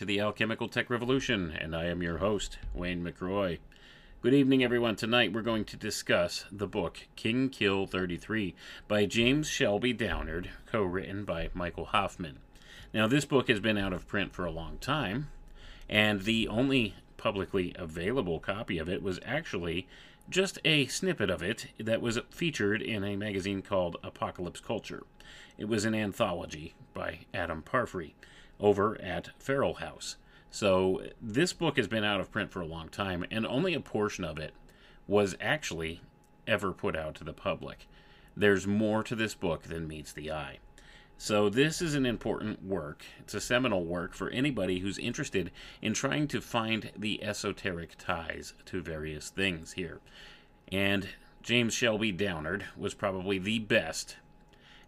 to the Alchemical Tech Revolution, and I am your host, Wayne McRoy. Good evening, everyone. Tonight we're going to discuss the book King Kill 33 by James Shelby Downard, co written by Michael Hoffman. Now, this book has been out of print for a long time, and the only publicly available copy of it was actually just a snippet of it that was featured in a magazine called Apocalypse Culture. It was an anthology by Adam Parfrey over at Feral House. So this book has been out of print for a long time, and only a portion of it was actually ever put out to the public. There's more to this book than meets the eye. So, this is an important work. It's a seminal work for anybody who's interested in trying to find the esoteric ties to various things here. And James Shelby Downard was probably the best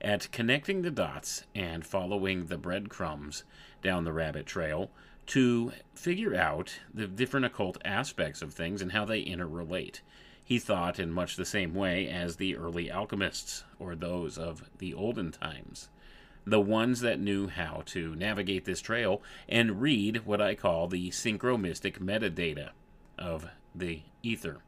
at connecting the dots and following the breadcrumbs down the rabbit trail to figure out the different occult aspects of things and how they interrelate. He thought in much the same way as the early alchemists or those of the olden times. The ones that knew how to navigate this trail and read what I call the synchromystic metadata of the ether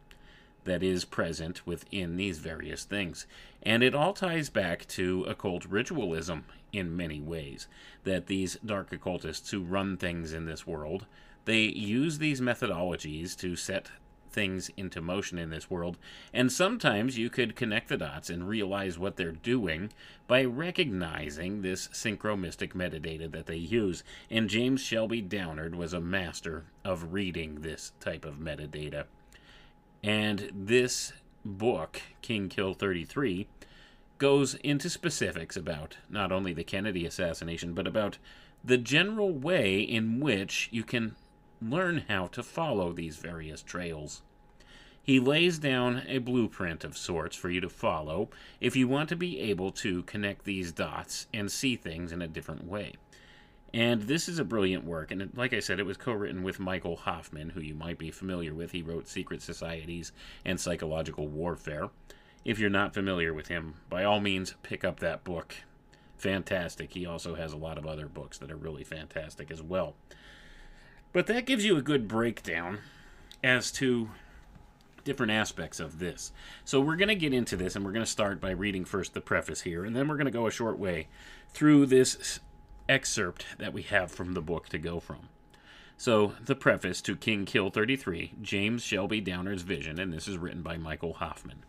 that is present within these various things. And it all ties back to occult ritualism in many ways. That these dark occultists who run things in this world, they use these methodologies to set things into motion in this world, and sometimes you could connect the dots and realize what they're doing by recognizing this synchromystic metadata that they use. And James Shelby Downard was a master of reading this type of metadata. And this book, King Kill 33, goes into specifics about not only the Kennedy assassination, but about the general way in which you can learn how to follow these various trails. He lays down a blueprint of sorts for you to follow if you want to be able to connect these dots and see things in a different way. And this is a brilliant work. And like I said, it was co written with Michael Hoffman, who you might be familiar with. He wrote Secret Societies and Psychological Warfare. If you're not familiar with him, by all means, pick up that book. Fantastic. He also has a lot of other books that are really fantastic as well. But that gives you a good breakdown as to different aspects of this. So we're going to get into this, and we're going to start by reading first the preface here, and then we're going to go a short way through this excerpt that we have from the book to go from. So, the preface to King Kill 33, James Shelby Downard's Vision, and this is written by Michael Hoffman.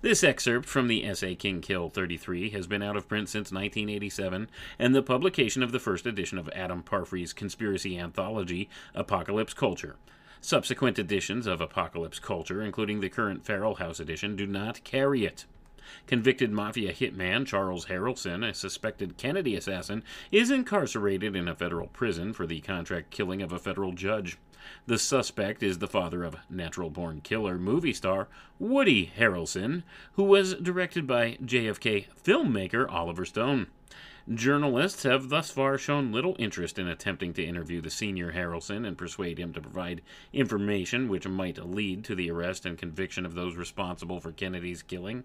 This excerpt from the essay King Kill 33 has been out of print since 1987, and the publication of the first edition of Adam Parfrey's conspiracy anthology, Apocalypse Culture. Subsequent editions of Apocalypse Culture, including the current Feral House edition, do not carry it. Convicted mafia hitman Charles Harrelson, a suspected Kennedy assassin, is incarcerated in a federal prison for the contract killing of a federal judge. The suspect is the father of natural born killer movie star Woody Harrelson, who was directed by JFK filmmaker Oliver Stone. Journalists have thus far shown little interest in attempting to interview the senior Harrelson and persuade him to provide information which might lead to the arrest and conviction of those responsible for Kennedy's killing.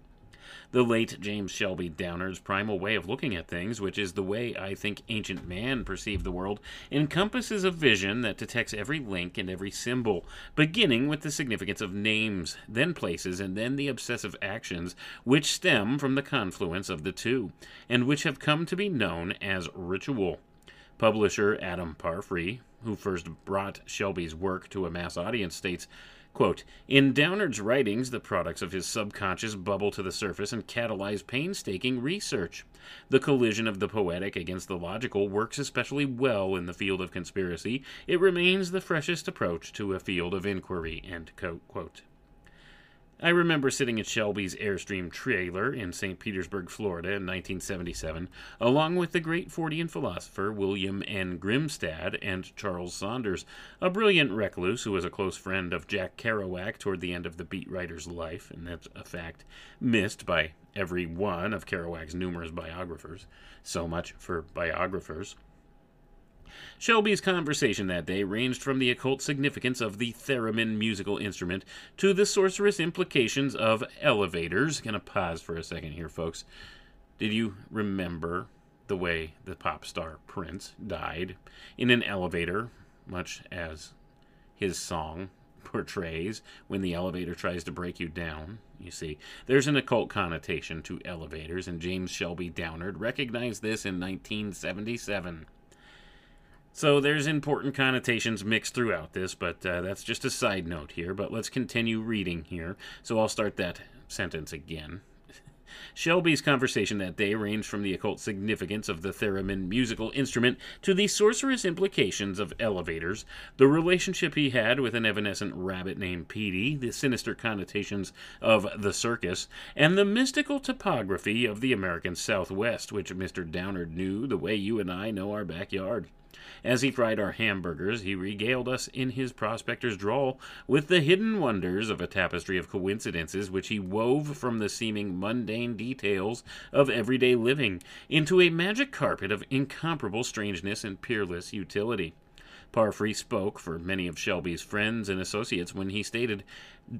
The late James Shelby Downard's primal way of looking at things, which is the way I think ancient man perceived the world, encompasses a vision that detects every link and every symbol, beginning with the significance of names, then places, and then the obsessive actions which stem from the confluence of the two, and which have come to be known as ritual. Publisher Adam Parfrey, who first brought Shelby's work to a mass audience, states Quote, In Downard's writings, the products of his subconscious bubble to the surface and catalyze painstaking research. The collision of the poetic against the logical works especially well in the field of conspiracy. It remains the freshest approach to a field of inquiry. End quote. I remember sitting at Shelby's Airstream trailer in St. Petersburg, Florida in 1977, along with the great Fortean philosopher William N. Grimstad and Charles Saunders, a brilliant recluse who was a close friend of Jack Kerouac toward the end of the beat writer's life, and that's a fact missed by every one of Kerouac's numerous biographers. So much for biographers. Shelby's conversation that day ranged from the occult significance of the theremin musical instrument to the sorcerous implications of elevators. Gonna pause for a second here, folks. Did you remember the way the pop star Prince died in an elevator, much as his song portrays when the elevator tries to break you down. You see, there's an occult connotation to elevators, and James Shelby Downard recognized this in 1977. So there's important connotations mixed throughout this, but uh, that's just a side note here. But let's continue reading here. So I'll start that sentence again. Shelby's conversation that day ranged from the occult significance of the theremin musical instrument to the sorcerous implications of elevators, the relationship he had with an evanescent rabbit named Petey, the sinister connotations of the circus, and the mystical topography of the American Southwest, which Mr. Downard knew the way you and I know our backyard. As he fried our hamburgers, he regaled us in his prospector's drawl with the hidden wonders of a tapestry of coincidences which he wove from the seeming mundane details of everyday living into a magic carpet of incomparable strangeness and peerless utility. Parfrey spoke for many of Shelby's friends and associates when he stated,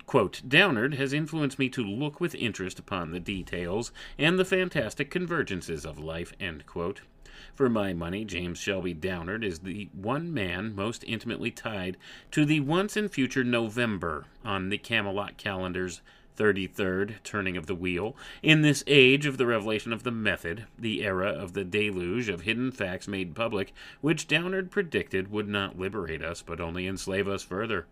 quote, Downard has influenced me to look with interest upon the details and the fantastic convergences of life, end quote. For my money, James Shelby Downard is the one man most intimately tied to the once and future November on the Camelot calendar's 33rd turning of the wheel, in this age of the revelation of the method, the era of the deluge of hidden facts made public, which Downard predicted would not liberate us, but only enslave us further.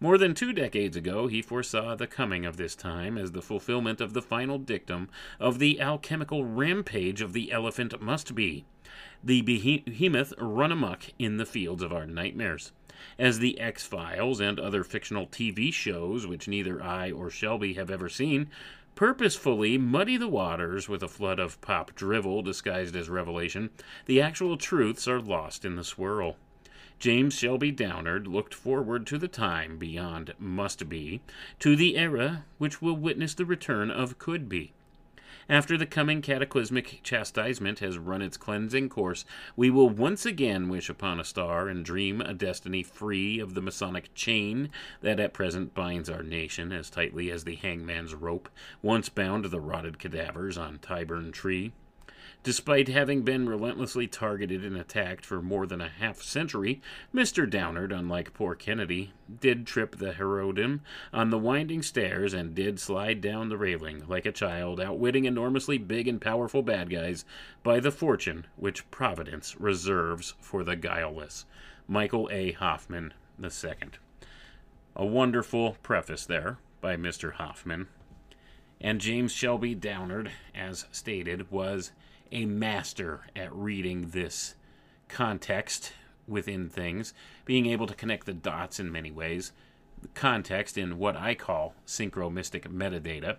More than two decades ago, he foresaw the coming of this time as the fulfillment of the final dictum of the alchemical rampage of the elephant must be the behemoth run amuck in the fields of our nightmares. As the X Files and other fictional TV shows, which neither I or Shelby have ever seen, purposefully muddy the waters with a flood of pop drivel disguised as revelation, the actual truths are lost in the swirl. James Shelby Downard looked forward to the time beyond must be, to the era which will witness the return of could be. After the coming cataclysmic chastisement has run its cleansing course, we will once again wish upon a star and dream a destiny free of the Masonic chain that at present binds our nation as tightly as the hangman's rope once bound the rotted cadavers on Tyburn Tree. Despite having been relentlessly targeted and attacked for more than a half century, Mr. Downard, unlike poor Kennedy, did trip the Herodim on the winding stairs and did slide down the railing like a child, outwitting enormously big and powerful bad guys by the fortune which Providence reserves for the guileless. Michael A. Hoffman II. A wonderful preface there by Mr. Hoffman. And James Shelby Downard, as stated, was a master at reading this context within things, being able to connect the dots in many ways. Context in what I call synchromystic metadata.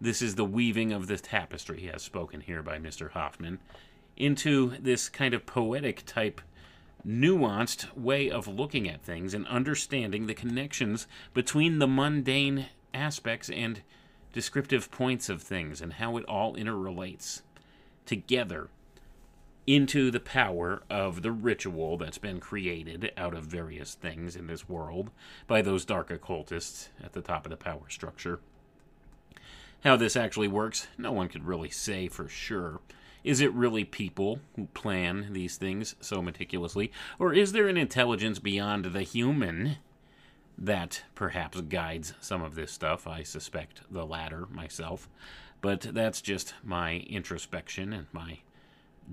This is the weaving of the tapestry, as spoken here by Mr. Hoffman, into this kind of poetic type, nuanced way of looking at things and understanding the connections between the mundane aspects and descriptive points of things and how it all interrelates together into the power of the ritual that's been created out of various things in this world by those dark occultists at the top of the power structure. How this actually works, no one could really say for sure. Is it really people who plan these things so meticulously, or is there an intelligence beyond the human that perhaps guides some of this stuff? I suspect the latter myself, but that's just my introspection and my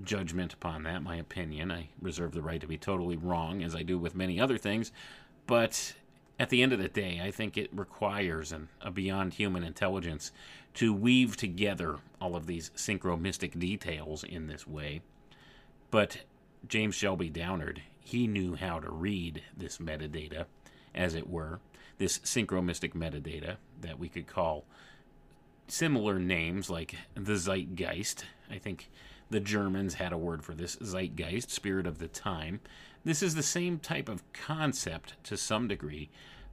judgment upon that, my opinion. I reserve the right to be totally wrong, as I do with many other things, but at the end of the day, I think it requires an, a beyond human intelligence to weave together all of these synchromystic details in this way. But James Shelby Downard, he knew how to read this metadata, as it were, this synchromystic metadata that we could call similar names like the Zeitgeist. I think the Germans had a word for this Zeitgeist, spirit of the time. This is the same type of concept to some degree,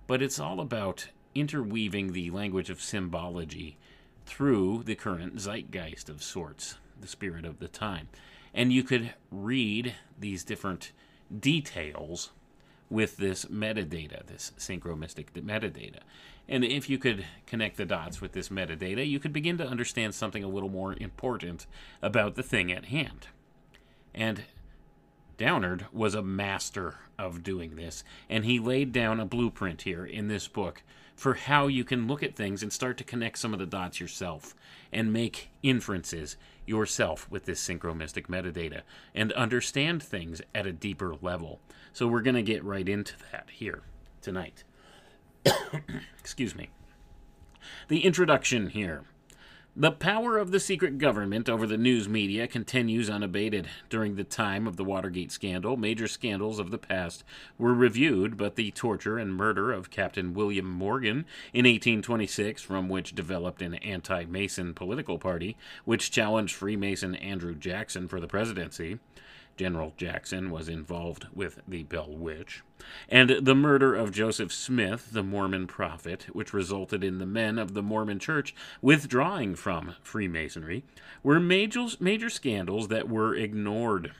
but it's all about interweaving the language of symbology through the current zeitgeist of sorts, the spirit of the time. And you could read these different details with this metadata, this synchromystic metadata. And if you could connect the dots with this metadata, you could begin to understand something a little more important about the thing at hand. And Downard was a master of doing this, and he laid down a blueprint here in this book for how you can look at things and start to connect some of the dots yourself and make inferences yourself with this synchromystic metadata and understand things at a deeper level. So we're going to get right into that here tonight. Excuse me. The introduction here. The power of the secret government over the news media continues unabated. During the time of the Watergate scandal, major scandals of the past were reviewed, but the torture and murder of Captain William Morgan in 1826, from which developed an anti Mason political party, which challenged Freemason Andrew Jackson for the presidency, General Jackson was involved with the Bell Witch, and the murder of Joseph Smith, the Mormon prophet, which resulted in the men of the Mormon Church withdrawing from Freemasonry, were major, major scandals that were ignored.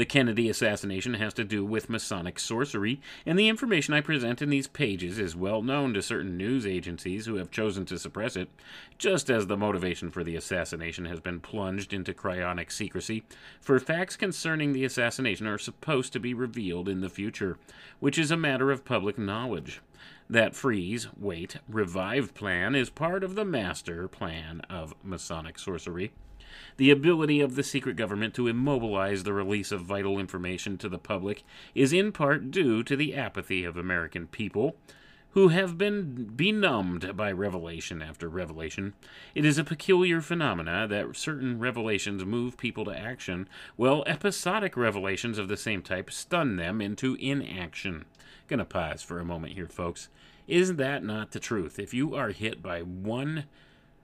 The Kennedy assassination has to do with Masonic sorcery, and the information I present in these pages is well known to certain news agencies who have chosen to suppress it, just as the motivation for the assassination has been plunged into cryonic secrecy, for facts concerning the assassination are supposed to be revealed in the future, which is a matter of public knowledge. That freeze, wait, revive plan is part of the master plan of Masonic sorcery. The ability of the secret government to immobilize the release of vital information to the public is in part due to the apathy of American people who have been benumbed by revelation after revelation. It is a peculiar phenomena that certain revelations move people to action, while episodic revelations of the same type stun them into inaction. Gonna pause for a moment here, folks. Is that not the truth? If you are hit by one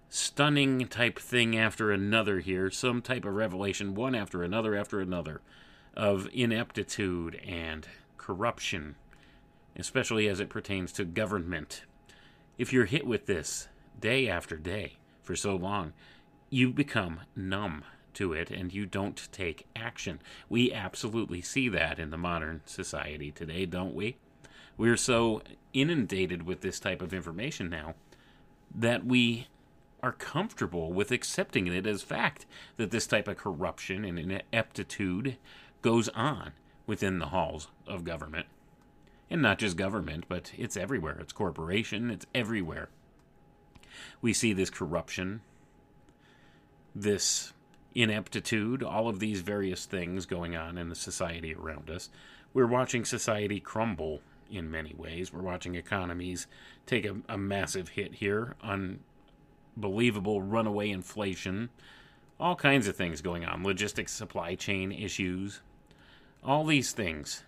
stunning type thing after another here, some type of revelation, one after another after another, of ineptitude and corruption, especially as it pertains to government. If you're hit with this day after day for so long, you become numb to it and you don't take action. We absolutely see that in the modern society today, don't we? We're so inundated with this type of information now that we are comfortable with accepting it as fact that this type of corruption and ineptitude goes on within the halls of government. And not just government, but it's everywhere. It's corporation, it's everywhere. We see this corruption, this ineptitude, all of these various things going on in the society around us. We're watching society crumble in many ways. We're watching economies take a, a massive hit here on unbelievable runaway inflation, all kinds of things going on, logistics, supply chain issues. All these things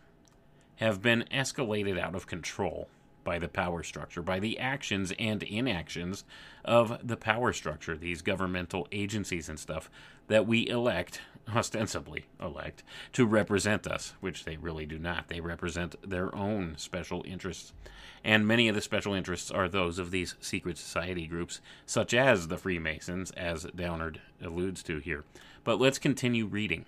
have been escalated out of control by the power structure, by the actions and inactions of the power structure, these governmental agencies and stuff that we elect, ostensibly elect, to represent us, which they really do not. They represent their own special interests. And many of the special interests are those of these secret society groups, such as the Freemasons, as Downard alludes to here. But let's continue reading.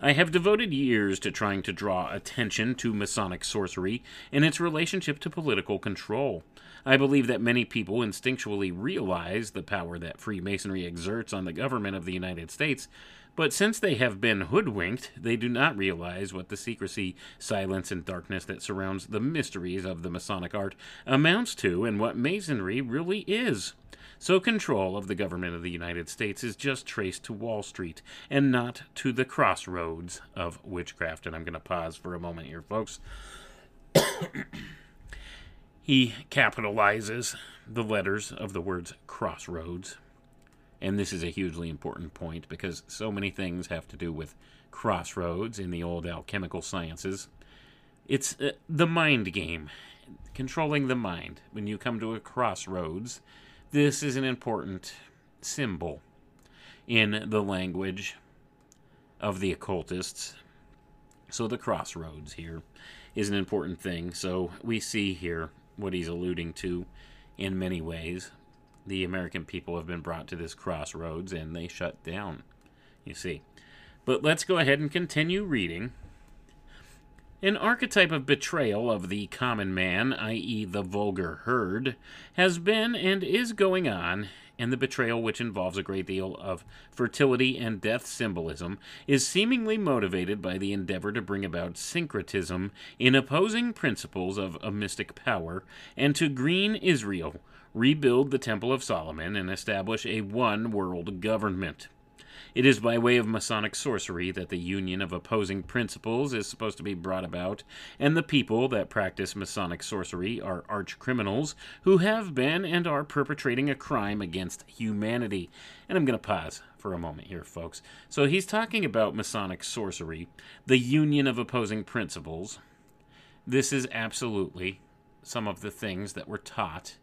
I have devoted years to trying to draw attention to Masonic sorcery and its relationship to political control. I believe that many people instinctually realize the power that Freemasonry exerts on the government of the United States, but since they have been hoodwinked, they do not realize what the secrecy, silence, and darkness that surrounds the mysteries of the Masonic art amounts to and what Masonry really is. So, control of the government of the United States is just traced to Wall Street and not to the crossroads of witchcraft. And I'm going to pause for a moment here, folks. He capitalizes the letters of the words crossroads. And this is a hugely important point because so many things have to do with crossroads in the old alchemical sciences. It's uh, the mind game, controlling the mind. When you come to a crossroads, this is an important symbol in the language of the occultists. So the crossroads here is an important thing. So we see here what he's alluding to in many ways. The American people have been brought to this crossroads and they shut down, you see. But let's go ahead and continue reading. An archetype of betrayal of the common man, i.e., the vulgar herd, has been and is going on, and the betrayal, which involves a great deal of fertility and death symbolism, is seemingly motivated by the endeavor to bring about syncretism in opposing principles of a mystic power, and to green Israel, rebuild the Temple of Solomon, and establish a one world government. It is by way of Masonic sorcery that the union of opposing principles is supposed to be brought about, and the people that practice Masonic sorcery are arch criminals who have been and are perpetrating a crime against humanity. And I'm going to pause for a moment here, folks. So he's talking about Masonic sorcery, the union of opposing principles. This is absolutely some of the things that were taught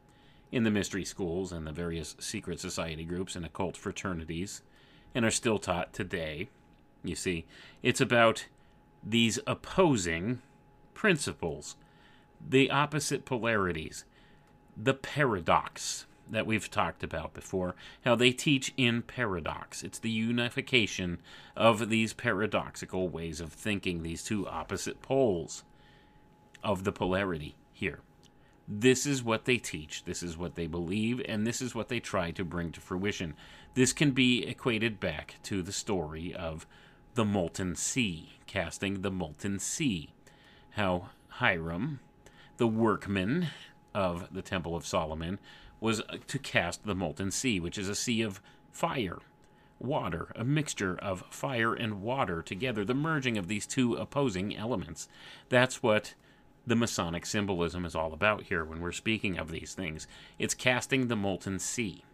in the mystery schools and the various secret society groups and occult fraternities and are still taught today. You see, it's about these opposing principles, the opposite polarities, the paradox that we've talked about before, how they teach in paradox. It's the unification of these paradoxical ways of thinking, these two opposite poles of the polarity here. This is what they teach, this is what they believe, and this is what they try to bring to fruition. This can be equated back to the story of the molten sea, casting the molten sea. How Hiram, the workman of the Temple of Solomon, was uh, to cast the molten sea, which is a sea of fire, water, a mixture of fire and water together, the merging of these two opposing elements. That's what the Masonic symbolism is all about here when we're speaking of these things. It's casting the molten sea.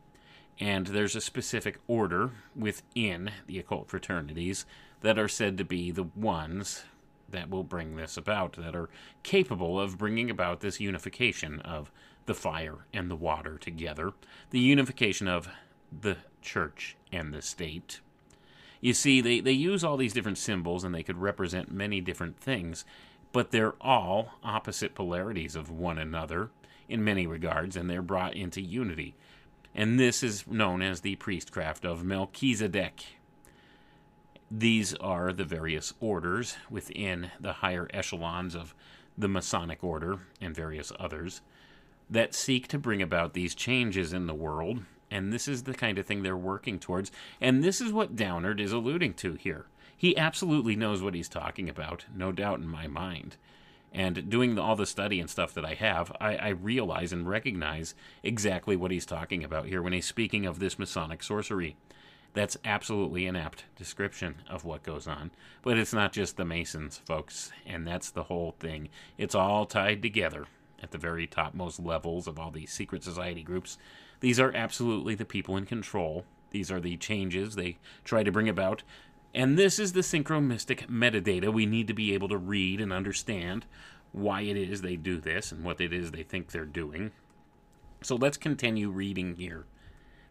And there's a specific order within the occult fraternities that are said to be the ones that will bring this about, that are capable of bringing about this unification of the fire and the water together, the unification of the church and the state. You see, they, they use all these different symbols and they could represent many different things, but they're all opposite polarities of one another in many regards, and they're brought into unity. And this is known as the priestcraft of Melchizedek. These are the various orders within the higher echelons of the Masonic order and various others that seek to bring about these changes in the world. And this is the kind of thing they're working towards. And this is what Downard is alluding to here. He absolutely knows what he's talking about, no doubt in my mind. And doing all the study and stuff that I have, I, I, realize and recognize exactly what he's talking about here when he's speaking of this Masonic sorcery. That's absolutely an apt description of what goes on. But it's not just the Masons, folks, and that's the whole thing. It's all tied together at the very topmost levels of all these secret society groups. These are absolutely the people in control. These are the changes they try to bring about. And this is the synchromystic metadata we need to be able to read and understand why it is they do this and what it is they think they're doing. So let's continue reading here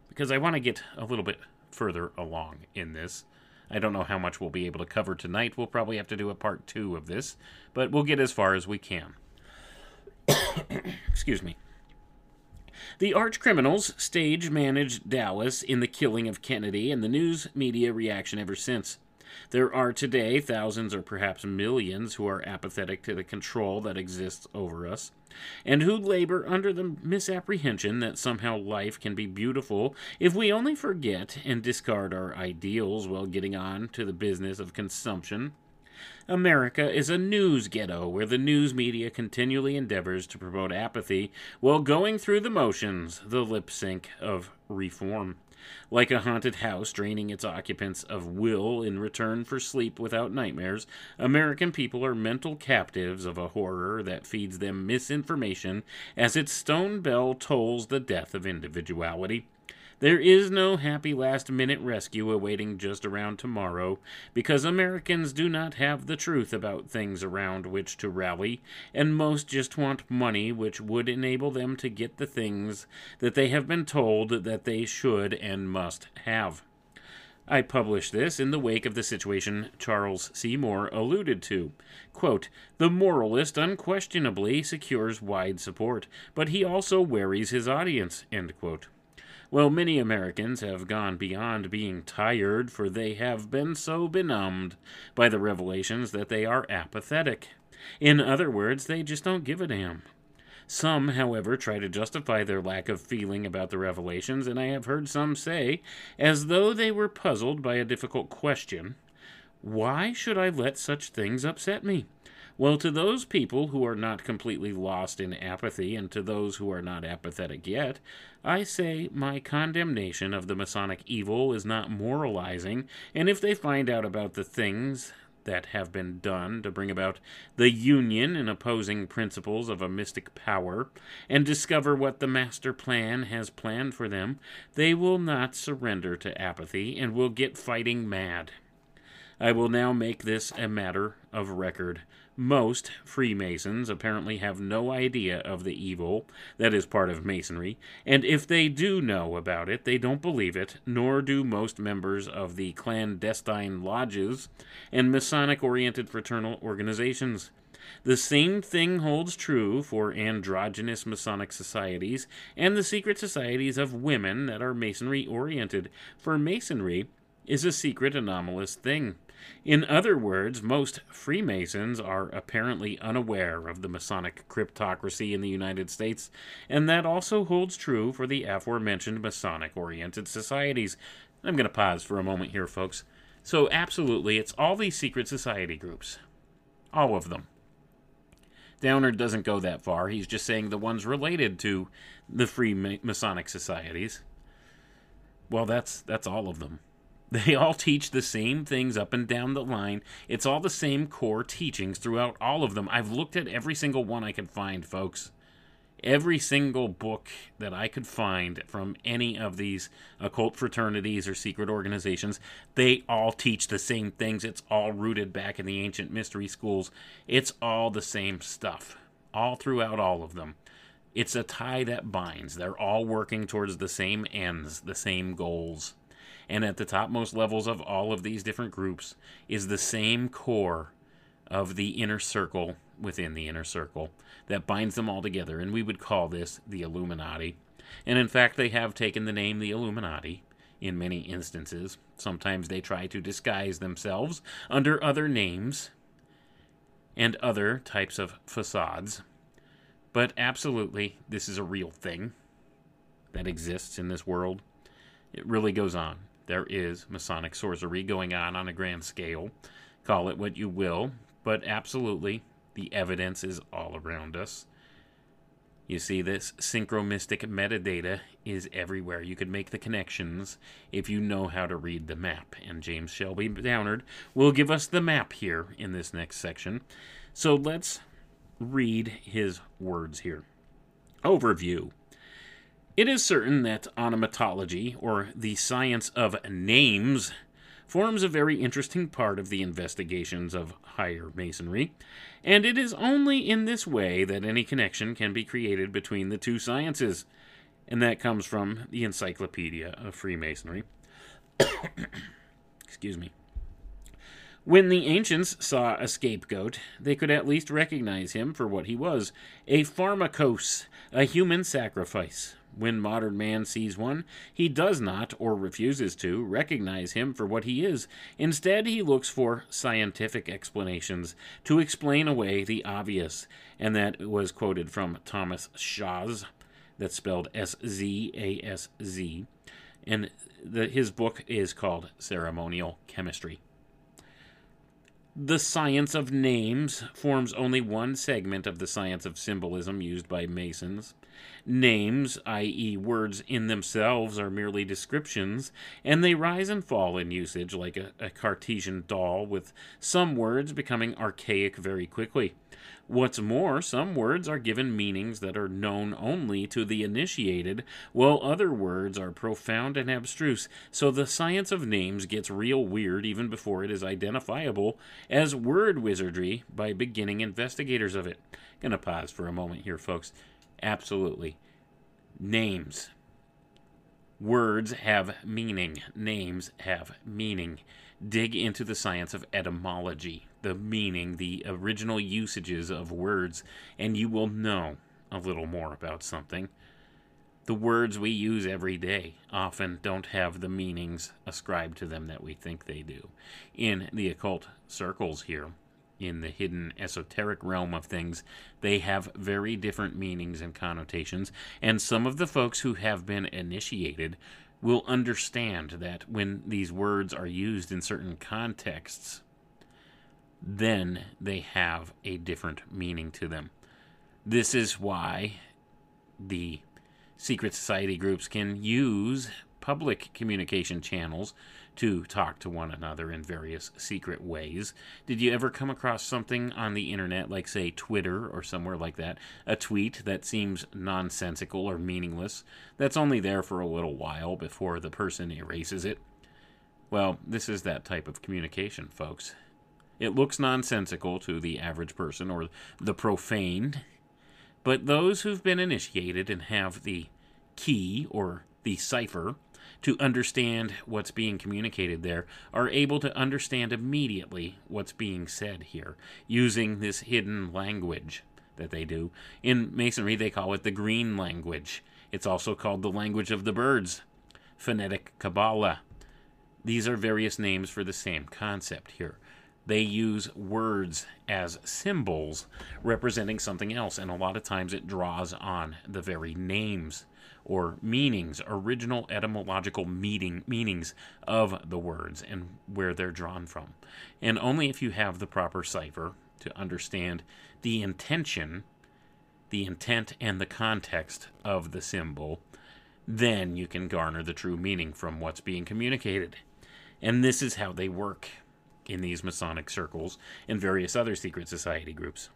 because I want to get a little bit further along in this. I don't know how much we'll be able to cover tonight. We'll probably have to do a part two of this, but we'll get as far as we can. Excuse me. The arch criminals stage managed Dallas in the killing of Kennedy and the news media reaction ever since. There are today thousands or perhaps millions who are apathetic to the control that exists over us, and who labor under the misapprehension that somehow life can be beautiful if we only forget and discard our ideals while getting on to the business of consumption. America is a news ghetto where the news media continually endeavors to promote apathy while going through the motions, the lip sync of reform. Like a haunted house draining its occupants of will in return for sleep without nightmares, American people are mental captives of a horror that feeds them misinformation as its stone bell tolls the death of individuality. There is no happy last minute rescue awaiting just around tomorrow, because Americans do not have the truth about things around which to rally, and most just want money which would enable them to get the things that they have been told that they should and must have. I publish this in the wake of the situation Charles Seymour alluded to. Quote, the moralist unquestionably secures wide support, but he also wearies his audience. End quote. Well, many Americans have gone beyond being tired, for they have been so benumbed by the revelations that they are apathetic. In other words, they just don't give a damn. Some, however, try to justify their lack of feeling about the revelations, and I have heard some say, as though they were puzzled by a difficult question, why should I let such things upset me? Well, to those people who are not completely lost in apathy, and to those who are not apathetic yet, I say my condemnation of the Masonic evil is not moralizing, and if they find out about the things that have been done to bring about the union in opposing principles of a mystic power, and discover what the master plan has planned for them, they will not surrender to apathy and will get fighting mad. I will now make this a matter of record. Most Freemasons apparently have no idea of the evil that is part of Masonry, and if they do know about it, they don't believe it, nor do most members of the clandestine lodges and Masonic oriented fraternal organizations. The same thing holds true for androgynous Masonic societies and the secret societies of women that are Masonry oriented, for Masonry is a secret anomalous thing. In other words, most Freemasons are apparently unaware of the Masonic cryptocracy in the United States, and that also holds true for the aforementioned Masonic oriented societies. I'm going to pause for a moment here, folks. So, absolutely, it's all these secret society groups. All of them. Downard doesn't go that far. He's just saying the ones related to the Freemasonic societies. Well, that's that's all of them. They all teach the same things up and down the line. It's all the same core teachings throughout all of them. I've looked at every single one I could find, folks. Every single book that I could find from any of these occult fraternities or secret organizations, they all teach the same things. It's all rooted back in the ancient mystery schools. It's all the same stuff, all throughout all of them. It's a tie that binds. They're all working towards the same ends, the same goals and at the topmost levels of all of these different groups is the same core of the inner circle within the inner circle that binds them all together, and we would call this the Illuminati. And in fact, they have taken the name the Illuminati in many instances. Sometimes they try to disguise themselves under other names and other types of facades. But absolutely, this is a real thing that exists in this world. It really goes on. There is Masonic sorcery going on on a grand scale. Call it what you will, but absolutely, the evidence is all around us. You see, this synchromystic metadata is everywhere. You can make the connections if you know how to read the map. And James Shelby Downard will give us the map here in this next section. So let's read his words here. Overview It is certain that onomatology, or the science of names, forms a very interesting part of the investigations of higher masonry, and it is only in this way that any connection can be created between the two sciences, and that comes from the Encyclopedia of Freemasonry. Excuse me. When the ancients saw a scapegoat, they could at least recognize him for what he was a pharmakos, a human sacrifice. When modern man sees one, he does not, or refuses to, recognize him for what he is. Instead, he looks for scientific explanations to explain away the obvious, and that was quoted from Thomas Szasz, that's spelled S Z A S Z, and the, his book is called Ceremonial Chemistry. The science of names forms only one segment of the science of symbolism used by Masons. Names, i.e., words in themselves, are merely descriptions, and they rise and fall in usage like a, a, Cartesian doll, with some words becoming archaic very quickly. What's more, some words are given meanings that are known only to the initiated, while other words are profound and abstruse, so the science of names gets real weird even before it is identifiable as word wizardry by beginning investigators of it. Gonna pause for a moment here, folks. Absolutely. Names. Words have meaning. Names have meaning. Dig into the science of etymology, the meaning, the original usages of words, and you will know a little more about something. The words we use every day often don't have the meanings ascribed to them that we think they do. In the occult circles here, in the hidden esoteric realm of things, they have very different meanings and connotations, and some of the folks who have been initiated will understand that when these words are used in certain contexts, then they have a different meaning to them. This is why the secret society groups can use public communication channels to talk to one another in various secret ways. Did you ever come across something on the internet, like, say, Twitter or somewhere like that, a tweet that seems nonsensical or meaningless, that's only there for a little while before the person erases it? Well, this is that type of communication, folks. It looks nonsensical to the average person or the profane, but those who've been initiated and have the key or the cipher to understand what's being communicated there are able to understand immediately what's being said here using this hidden language that they do. In Masonry, they call it the green language. It's also called the language of the birds, phonetic Kabbalah. These are various names for the same concept here. They use words as symbols representing something else, and a lot of times it draws on the very names or meanings, original etymological meaning, meanings of the words and where they're drawn from. And only if you have the proper cipher to understand the intention, the intent, and the context of the symbol, then you can garner the true meaning from what's being communicated. And this is how they work in these Masonic circles and various other secret society groups.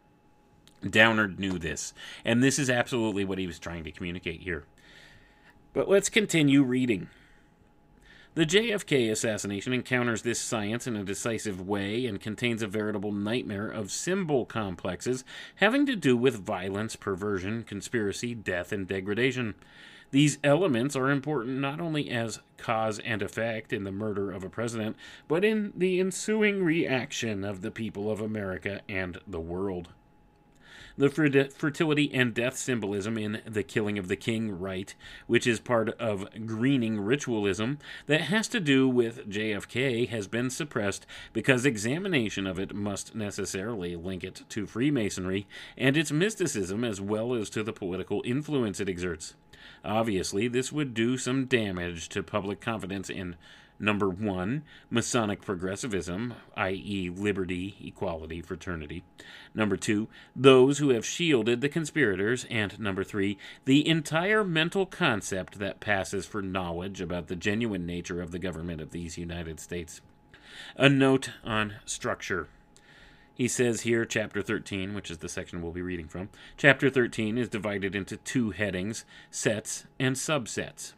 Downard knew this, and this is absolutely what he was trying to communicate here. But let's continue reading. The JFK assassination encounters this science in a decisive way and contains a veritable nightmare of symbol complexes having to do with violence, perversion, conspiracy, death, and degradation. These elements are important not only as cause and effect in the murder of a president, but in the ensuing reaction of the people of America and the world. The fertility and death symbolism in The Killing of the King rite, which is part of greening ritualism that has to do with JFK, has been suppressed because examination of it must necessarily link it to Freemasonry and its mysticism as well as to the political influence it exerts. Obviously, this would do some damage to public confidence in Number one, Masonic progressivism, i.e., liberty, equality, fraternity. Number two, those who have shielded the conspirators. And number three, the entire mental concept that passes for knowledge about the genuine nature of the government of these United States. A note on structure. He says here, chapter 13, which is the section we'll be reading from, chapter 13 is divided into two headings sets and subsets.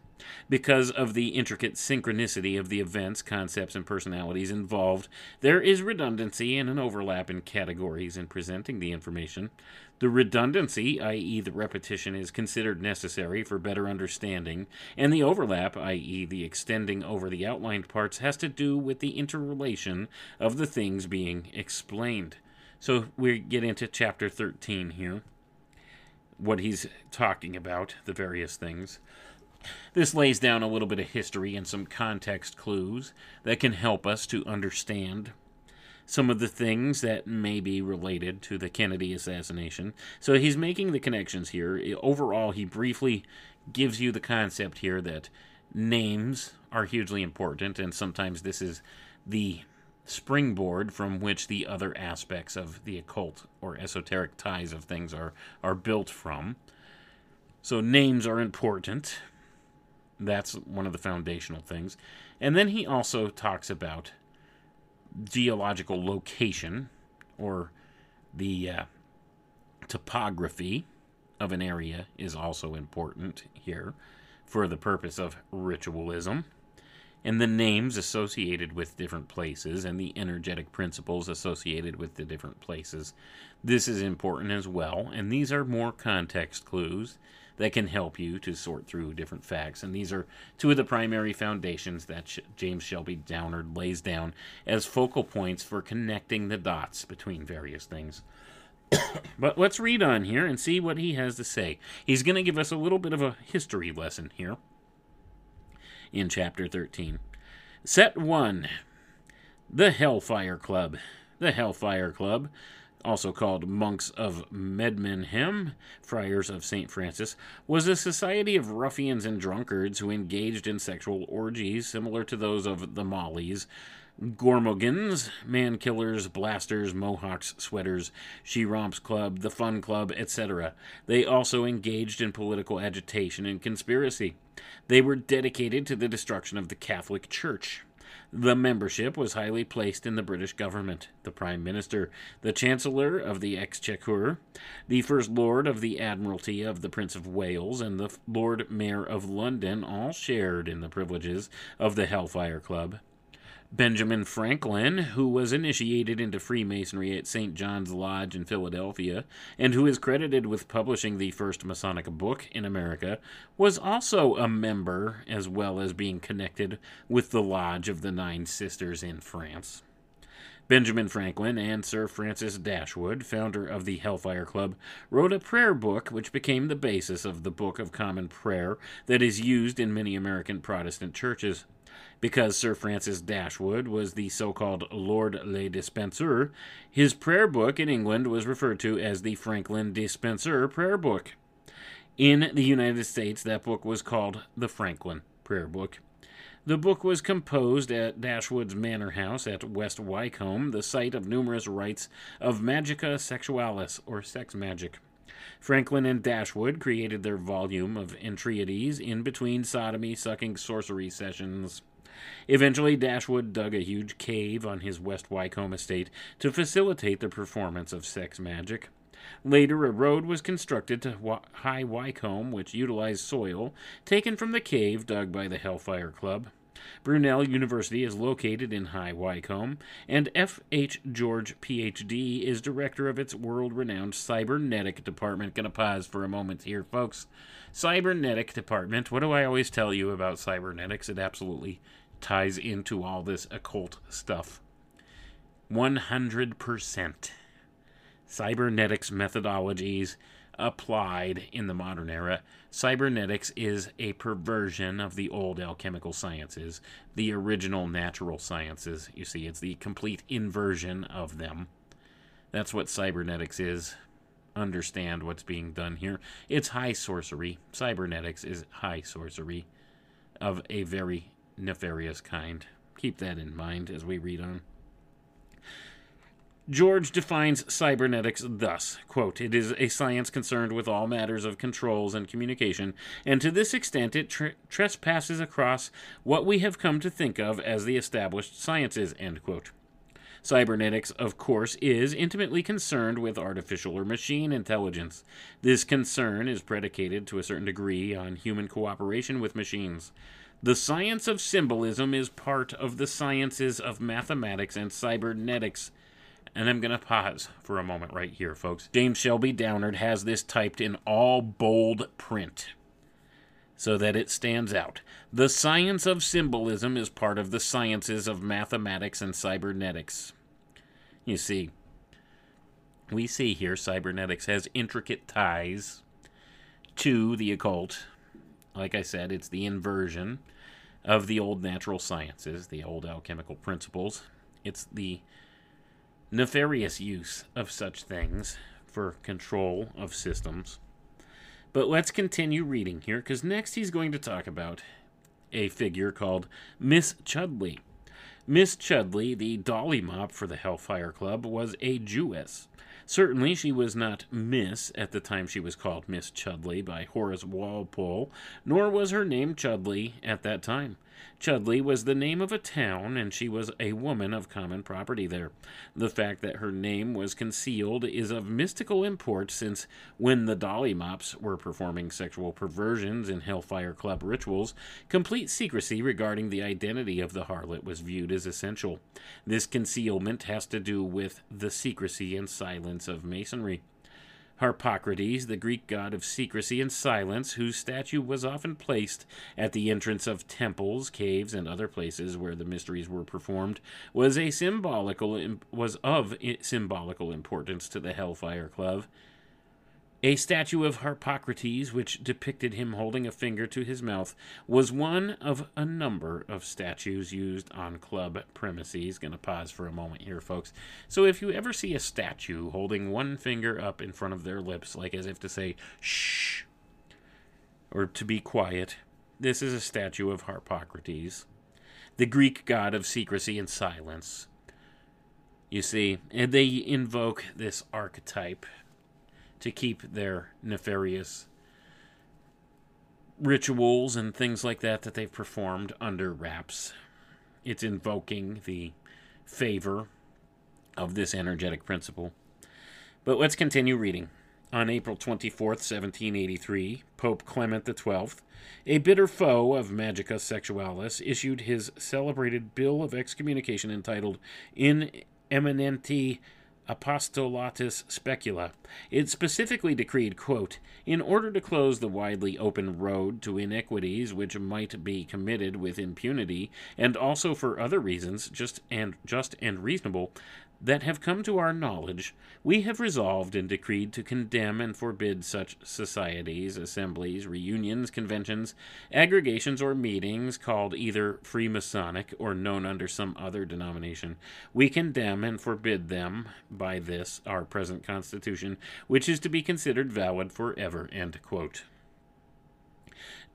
Because of the intricate synchronicity of the events, concepts, and personalities involved, there is redundancy and an overlap in categories in presenting the information. The redundancy, i.e., the repetition, is considered necessary for better understanding, and the overlap, i.e., the extending over the outlined parts, has to do with the interrelation of the things being explained. So we get into chapter 13 here, what he's talking about, the various things. This lays down a little bit of history and some context clues that can help us to understand some of the things that may be related to the Kennedy assassination. So he's making the connections here. Overall, he briefly gives you the concept here that names are hugely important, and sometimes this is the springboard from which the other aspects of the occult or esoteric ties of things are, are built from. So names are important. That's one of the foundational things. And then he also talks about geological location or the uh, topography of an area is also important here for the purpose of ritualism. And the names associated with different places and the energetic principles associated with the different places. This is important as well, and these are more context clues that can help you to sort through different facts. And these are two of the primary foundations that James Shelby Downard lays down as focal points for connecting the dots between various things. but let's read on here and see what he has to say. He's going to give us a little bit of a history lesson here in chapter 13. Set 1 The Hellfire Club. The Hellfire Club also called Monks of Medmenham, Friars of St. Francis, was a society of ruffians and drunkards who engaged in sexual orgies similar to those of the Mollies, Gormogans, man killers, blasters, mohawks, sweaters, she romps club, the fun club, etc. They also engaged in political agitation and conspiracy. They were dedicated to the destruction of the Catholic Church. The membership was highly placed in the British government. The Prime Minister, the Chancellor of the Exchequer, the First Lord of the Admiralty of the Prince of Wales, and the Lord Mayor of London all shared in the privileges of the Hellfire Club. Benjamin Franklin, who was initiated into Freemasonry at St. John's Lodge in Philadelphia, and who is credited with publishing the first Masonic book in America, was also a member, as well as being connected with the Lodge of the Nine Sisters in France. Benjamin Franklin and Sir Francis Dashwood, founder of the Hellfire Club, wrote a prayer book which became the basis of the Book of Common Prayer that is used in many American Protestant churches. Because Sir Francis Dashwood was the so called Lord Le Despencer, his prayer book in England was referred to as the Franklin Despencer Prayer Book. In the United States, that book was called the Franklin Prayer Book. The book was composed at Dashwood's Manor House at West Wycombe, the site of numerous rites of magica sexualis, or sex magic. Franklin and Dashwood created their volume of entreaties in between sodomy sucking sorcery sessions. Eventually, Dashwood dug a huge cave on his West Wycombe estate to facilitate the performance of sex magic. Later, a road was constructed to High Wycombe, which utilized soil taken from the cave dug by the Hellfire Club. Brunel University is located in High Wycombe, and F. H. George, Ph.D., is director of its world renowned cybernetic department. Gonna pause for a moment here, folks. Cybernetic department. What do I always tell you about cybernetics? It absolutely ties into all this occult stuff. 100%. Cybernetics methodologies applied in the modern era. Cybernetics is a perversion of the old alchemical sciences, the original natural sciences. You see, it's the complete inversion of them. That's what cybernetics is. Understand what's being done here. It's high sorcery. Cybernetics is high sorcery of a very nefarious kind. Keep that in mind as we read on. George defines cybernetics thus quote, It is a science concerned with all matters of controls and communication, and to this extent it tre- trespasses across what we have come to think of as the established sciences. End quote. Cybernetics, of course, is intimately concerned with artificial or machine intelligence. This concern is predicated to a certain degree on human cooperation with machines. The science of symbolism is part of the sciences of mathematics and cybernetics. And I'm going to pause for a moment right here, folks. James Shelby Downard has this typed in all bold print so that it stands out. The science of symbolism is part of the sciences of mathematics and cybernetics. You see, we see here cybernetics has intricate ties to the occult. Like I said, it's the inversion of the old natural sciences, the old alchemical principles. It's the nefarious use of such things for control of systems. But let's continue reading here because next he's going to talk about a figure called Miss Chudley. Miss Chudley, the dolly mop for the Hellfire Club, was a Jewess. Certainly, she was not Miss at the time she was called Miss Chudley by Horace Walpole, nor was her name Chudley at that time. Chudley was the name of a town, and she was a woman of common property there. The fact that her name was concealed is of mystical import, since when the Dolly Mops were performing sexual perversions in Hellfire Club rituals, complete secrecy regarding the identity of the harlot was viewed as essential. This concealment has to do with the secrecy and silence of Masonry. Harpocrates, the Greek god of secrecy and silence, whose statue was often placed at the entrance of temples, caves, and other places where the mysteries were performed, was a symbolical was of symbolical importance to the Hellfire Club. A statue of Harpocrates, which depicted him holding a finger to his mouth, was one of a number of statues used on club premises. Gonna pause for a moment here, folks. So, if you ever see a statue holding one finger up in front of their lips, like as if to say, shh, or to be quiet, this is a statue of Harpocrates, the Greek god of secrecy and silence. You see, and they invoke this archetype to keep their nefarious rituals and things like that that they've performed under wraps. It's invoking the favor of this energetic principle. But let's continue reading. On April 24th, 1783, Pope Clement XII, a bitter foe of Magica Sexualis, issued his celebrated Bill of Excommunication entitled In Eminenti Apostolatus Specula. It specifically decreed, quote, in order to close the widely open road to iniquities which might be committed with impunity, and also for other reasons just and just and reasonable, that have come to our knowledge, we have resolved and decreed to condemn and forbid such societies, assemblies, reunions, conventions, aggregations, or meetings called either Freemasonic or known under some other denomination. We condemn and forbid them by this our present Constitution, which is to be considered valid forever. End quote.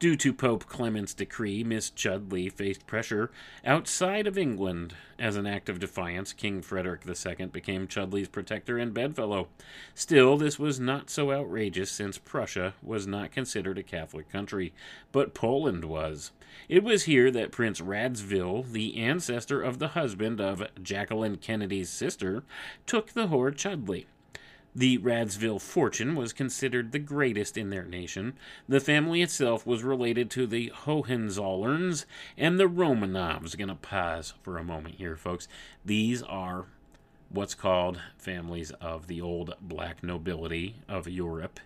Due to Pope Clement's decree, Miss Chudley faced pressure outside of England. As an act of defiance, King Frederick II became Chudley's protector and bedfellow. Still, this was not so outrageous since Prussia was not considered a Catholic country, but Poland was. It was here that Prince Radziwill, the ancestor of the husband of Jacqueline Kennedy's sister, took the whore Chudley. The Radziwill fortune was considered the greatest in their nation. The family itself was related to the Hohenzollerns and the Romanovs. Gonna pause for a moment here, folks. These are what's called families of the old black nobility of Europe.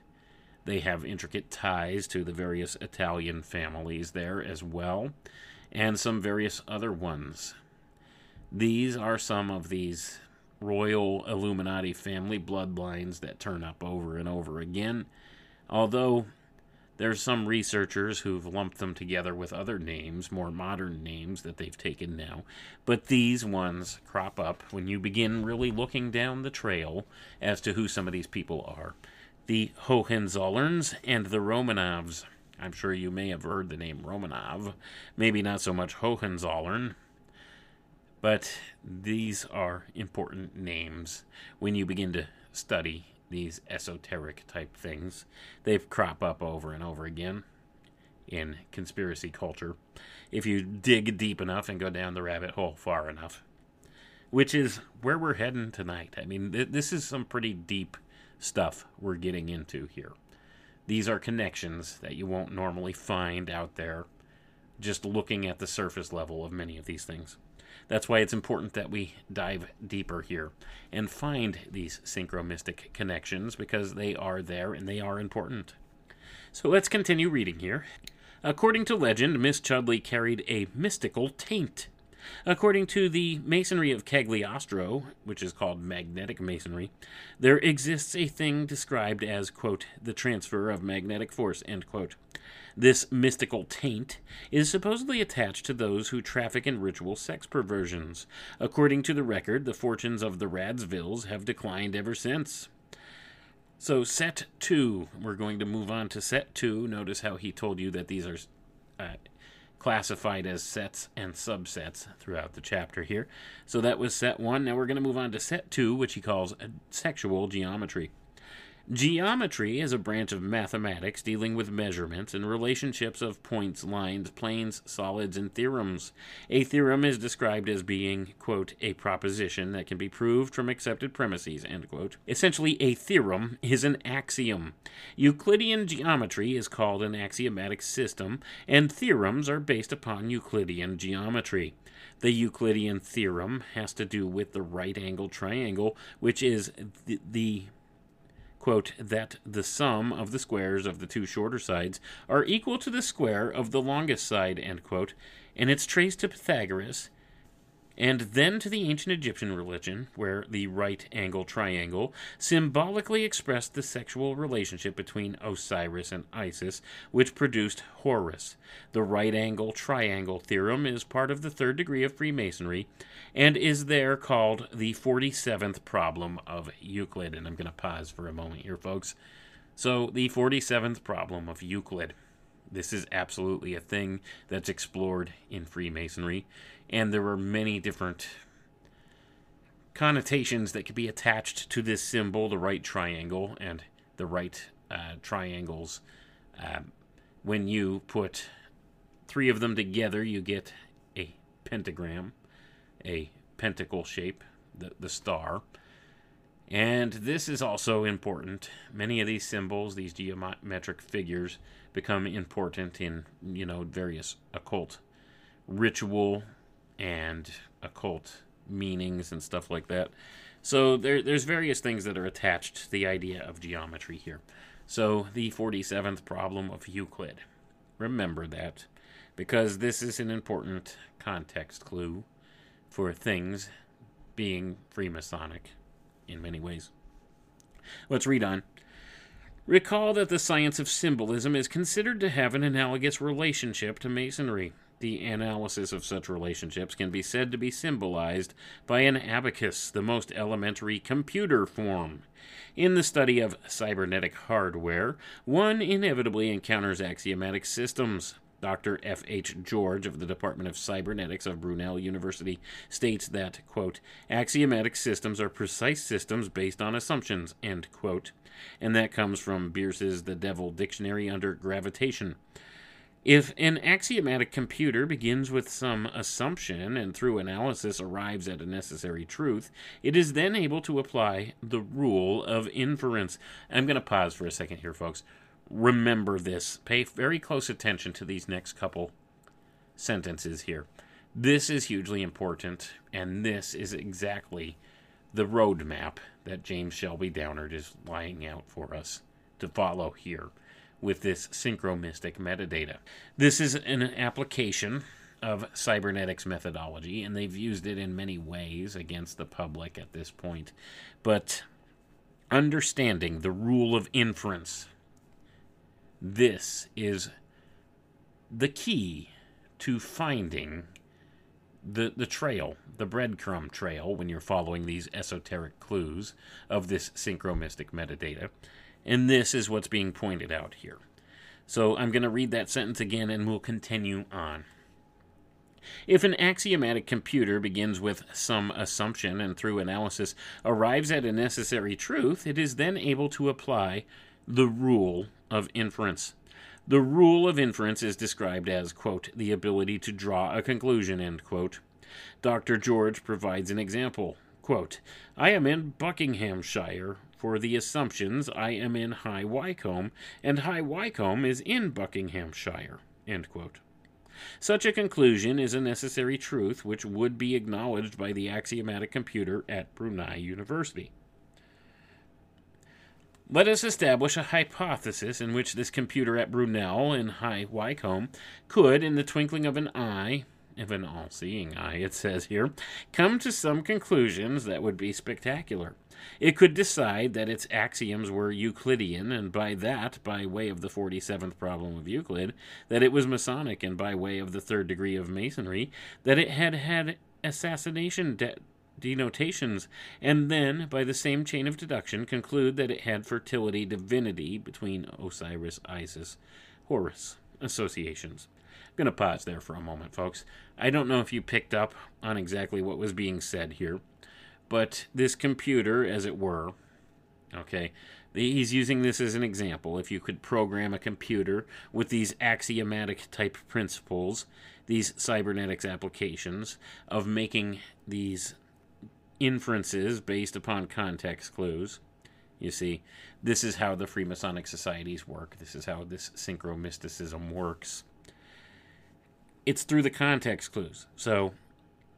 They have intricate ties to the various Italian families there as well, and some various other ones. These are some of these royal Illuminati family bloodlines that turn up over and over again. Although there's some researchers who've lumped them together with other names, more modern names that they've taken now. But these ones crop up when you begin really looking down the trail as to who some of these people are. The Hohenzollerns and the Romanovs. I'm sure you may have heard the name Romanov. Maybe not so much Hohenzollern. But these are important names when you begin to study these esoteric type things. They crop up over and over again in conspiracy culture if you dig deep enough and go down the rabbit hole far enough. which is where we're heading tonight. I mean, th- this is some pretty deep stuff we're getting into here. These are connections that you won't normally find out there just looking at the surface level of many of these things. That's why it's important that we dive deeper here and find these synchromystic connections because they are there and they are important. So let's continue reading here. According to legend, Miss Chudley carried a mystical taint. According to the masonry of Cagliostro, which is called magnetic masonry, there exists a thing described as, quote, the transfer of magnetic force, end quote. This mystical taint is supposedly attached to those who traffic in ritual sex perversions. According to the record, the fortunes of the Radziwills have declined ever since. So, set two, we're going to move on to set two. Notice how he told you that these are uh, classified as sets and subsets throughout the chapter here. So, that was set one. Now, we're going to move on to set two, which he calls sexual geometry. Geometry is a branch of mathematics dealing with measurements and relationships of points, lines, planes, solids, and theorems. A theorem is described as being, quote, a proposition that can be proved from accepted premises, end quote. Essentially, a theorem is an axiom. Euclidean geometry is called an axiomatic system, and theorems are based upon Euclidean geometry. The Euclidean theorem has to do with the right angle triangle, which is the, the quote, that the sum of the squares of the two shorter sides are equal to the square of the longest side, end quote, and it's traced to Pythagoras and then to the ancient Egyptian religion, where the right angle triangle symbolically expressed the sexual relationship between Osiris and Isis, which produced Horus. The right angle triangle theorem is part of the third degree of Freemasonry and is there called the 47th problem of Euclid. And I'm going to pause for a moment here, folks. So, the 47th problem of Euclid. This is absolutely a thing that's explored in Freemasonry and there are many different connotations that could be attached to this symbol, the right triangle, and the right uh, triangles. Um, when you put three of them together, you get a pentagram, a pentacle shape, the, the star. And this is also important. Many of these symbols, these geometric figures, become important in, you know, various occult ritual and occult meanings and stuff like that. So there, there's various things that are attached to the idea of geometry here. So the 47th problem of Euclid. Remember that because this is an important context clue for things being Freemasonic in many ways. Let's read on. Recall that the science of symbolism is considered to have an analogous relationship to Masonry. The analysis of such relationships can be said to be symbolized by an abacus, the most elementary computer form. In the study of cybernetic hardware, one inevitably encounters axiomatic systems. Dr. F. H. George of the Department of Cybernetics of Brunel University states that, quote, axiomatic systems are precise systems based on assumptions, end quote. And that comes from Bierce's The Devil Dictionary under gravitation. If an axiomatic computer begins with some assumption and through analysis arrives at a necessary truth, it is then able to apply the rule of inference. I'm going to pause for a second here, folks. Remember this. Pay very close attention to these next couple sentences here. This is hugely important, and this is exactly the roadmap that James Shelby Downard is laying out for us to follow here with this synchromystic metadata. This is an application of cybernetics methodology, and they've used it in many ways against the public at this point. But understanding the rule of inference, this is the key to finding the, the trail, the breadcrumb trail, when you're following these esoteric clues of this synchromystic metadata. And this is what's being pointed out here. So I'm going to read that sentence again and we'll continue on. If an axiomatic computer begins with some assumption and through analysis arrives at a necessary truth, it is then able to apply the rule of inference. The rule of inference is described as, quote, the ability to draw a conclusion, end quote. Dr. George provides an example. Quote, I am in Buckinghamshire. For the assumptions, I am in High Wycombe, and High Wycombe is in Buckinghamshire. Such a conclusion is a necessary truth which would be acknowledged by the axiomatic computer at Brunel University. Let us establish a hypothesis in which this computer at Brunel in High Wycombe could, in the twinkling of an eye, of an all seeing eye, it says here, come to some conclusions that would be spectacular. It could decide that its axioms were Euclidean, and by that, by way of the 47th problem of Euclid, that it was Masonic, and by way of the third degree of Masonry, that it had had assassination de- denotations, and then, by the same chain of deduction, conclude that it had fertility divinity between Osiris, Isis, Horus associations. I'm going to pause there for a moment, folks. I don't know if you picked up on exactly what was being said here, but this computer, as it were, okay, he's using this as an example. If you could program a computer with these axiomatic type principles, these cybernetics applications of making these inferences based upon context clues. You see, this is how the Freemasonic societies work. This is how this synchro mysticism works it's through the context clues. So,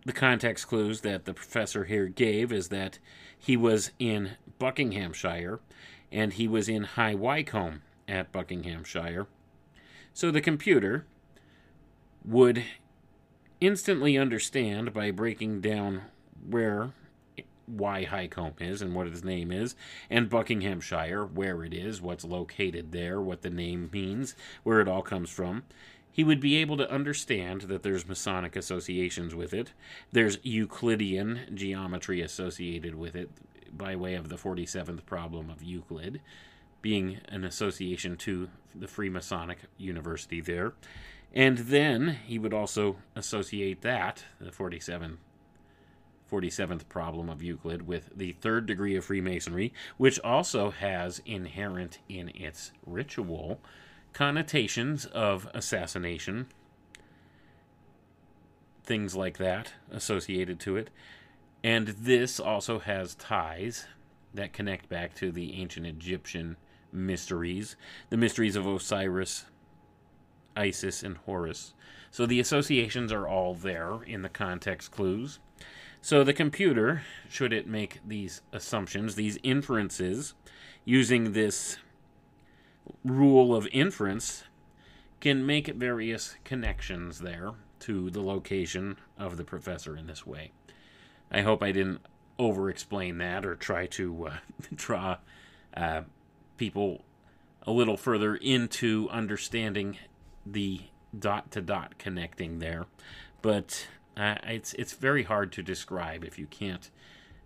the context clues that the professor here gave is that he was in Buckinghamshire and he was in High Wycombe at Buckinghamshire. So, the computer would instantly understand by breaking down where why Highcombe is and what its name is, and Buckinghamshire, where it is, what's located there, what the name means, where it all comes from he would be able to understand that there's Masonic associations with it. There's Euclidean geometry associated with it by way of the 47th problem of Euclid, being an association to the Freemasonic University there. And then he would also associate that, the 47th 47th problem of Euclid with the third degree of Freemasonry, which also has inherent in its ritual connotations of assassination, things like that associated to it. And this also has ties that connect back to the ancient Egyptian mysteries, the mysteries of Osiris, Isis, and Horus. So the associations are all there in the context clues. So the computer, should it make these assumptions, these inferences, using this rule of inference can make various connections there to the location of the professor in this way. I hope I didn't over explain that or try to uh, draw uh, people a little further into understanding the dot to dot connecting there. But uh, it's it's very hard to describe if you can't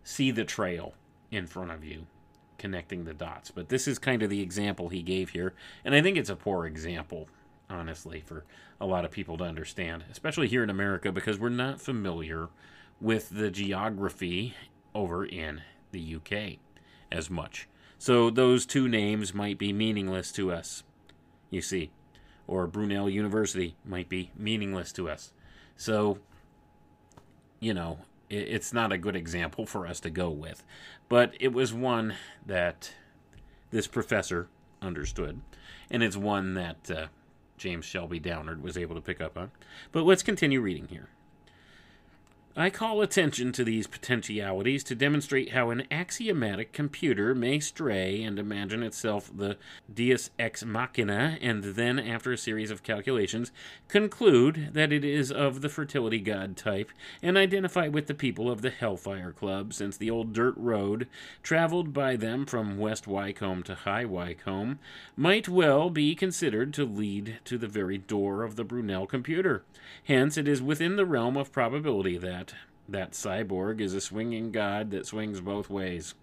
see the trail in front of you connecting the dots. But this is kind of the example he gave here, and I think it's a poor example, honestly, for a lot of people to understand, especially here in America, because we're not familiar with the geography over in the UK as much. So those two names might be meaningless to us, you see, or Brunel University might be meaningless to us. So, you know, it's not a good example for us to go with. But it was one that this professor understood, and it's one that uh, James Shelby Downard was able to pick up on. But let's continue reading here. I call attention to these potentialities to demonstrate how an axiomatic computer may stray and imagine itself the deus ex machina, and then, after a series of calculations, conclude that it is of the fertility god type, and identify with the people of the Hellfire Club, since the old dirt road, traveled by them from West Wycombe to High Wycombe, might well be considered to lead to the very door of the Brunel computer. Hence, it is within the realm of probability that that cyborg is a swinging god that swings both ways.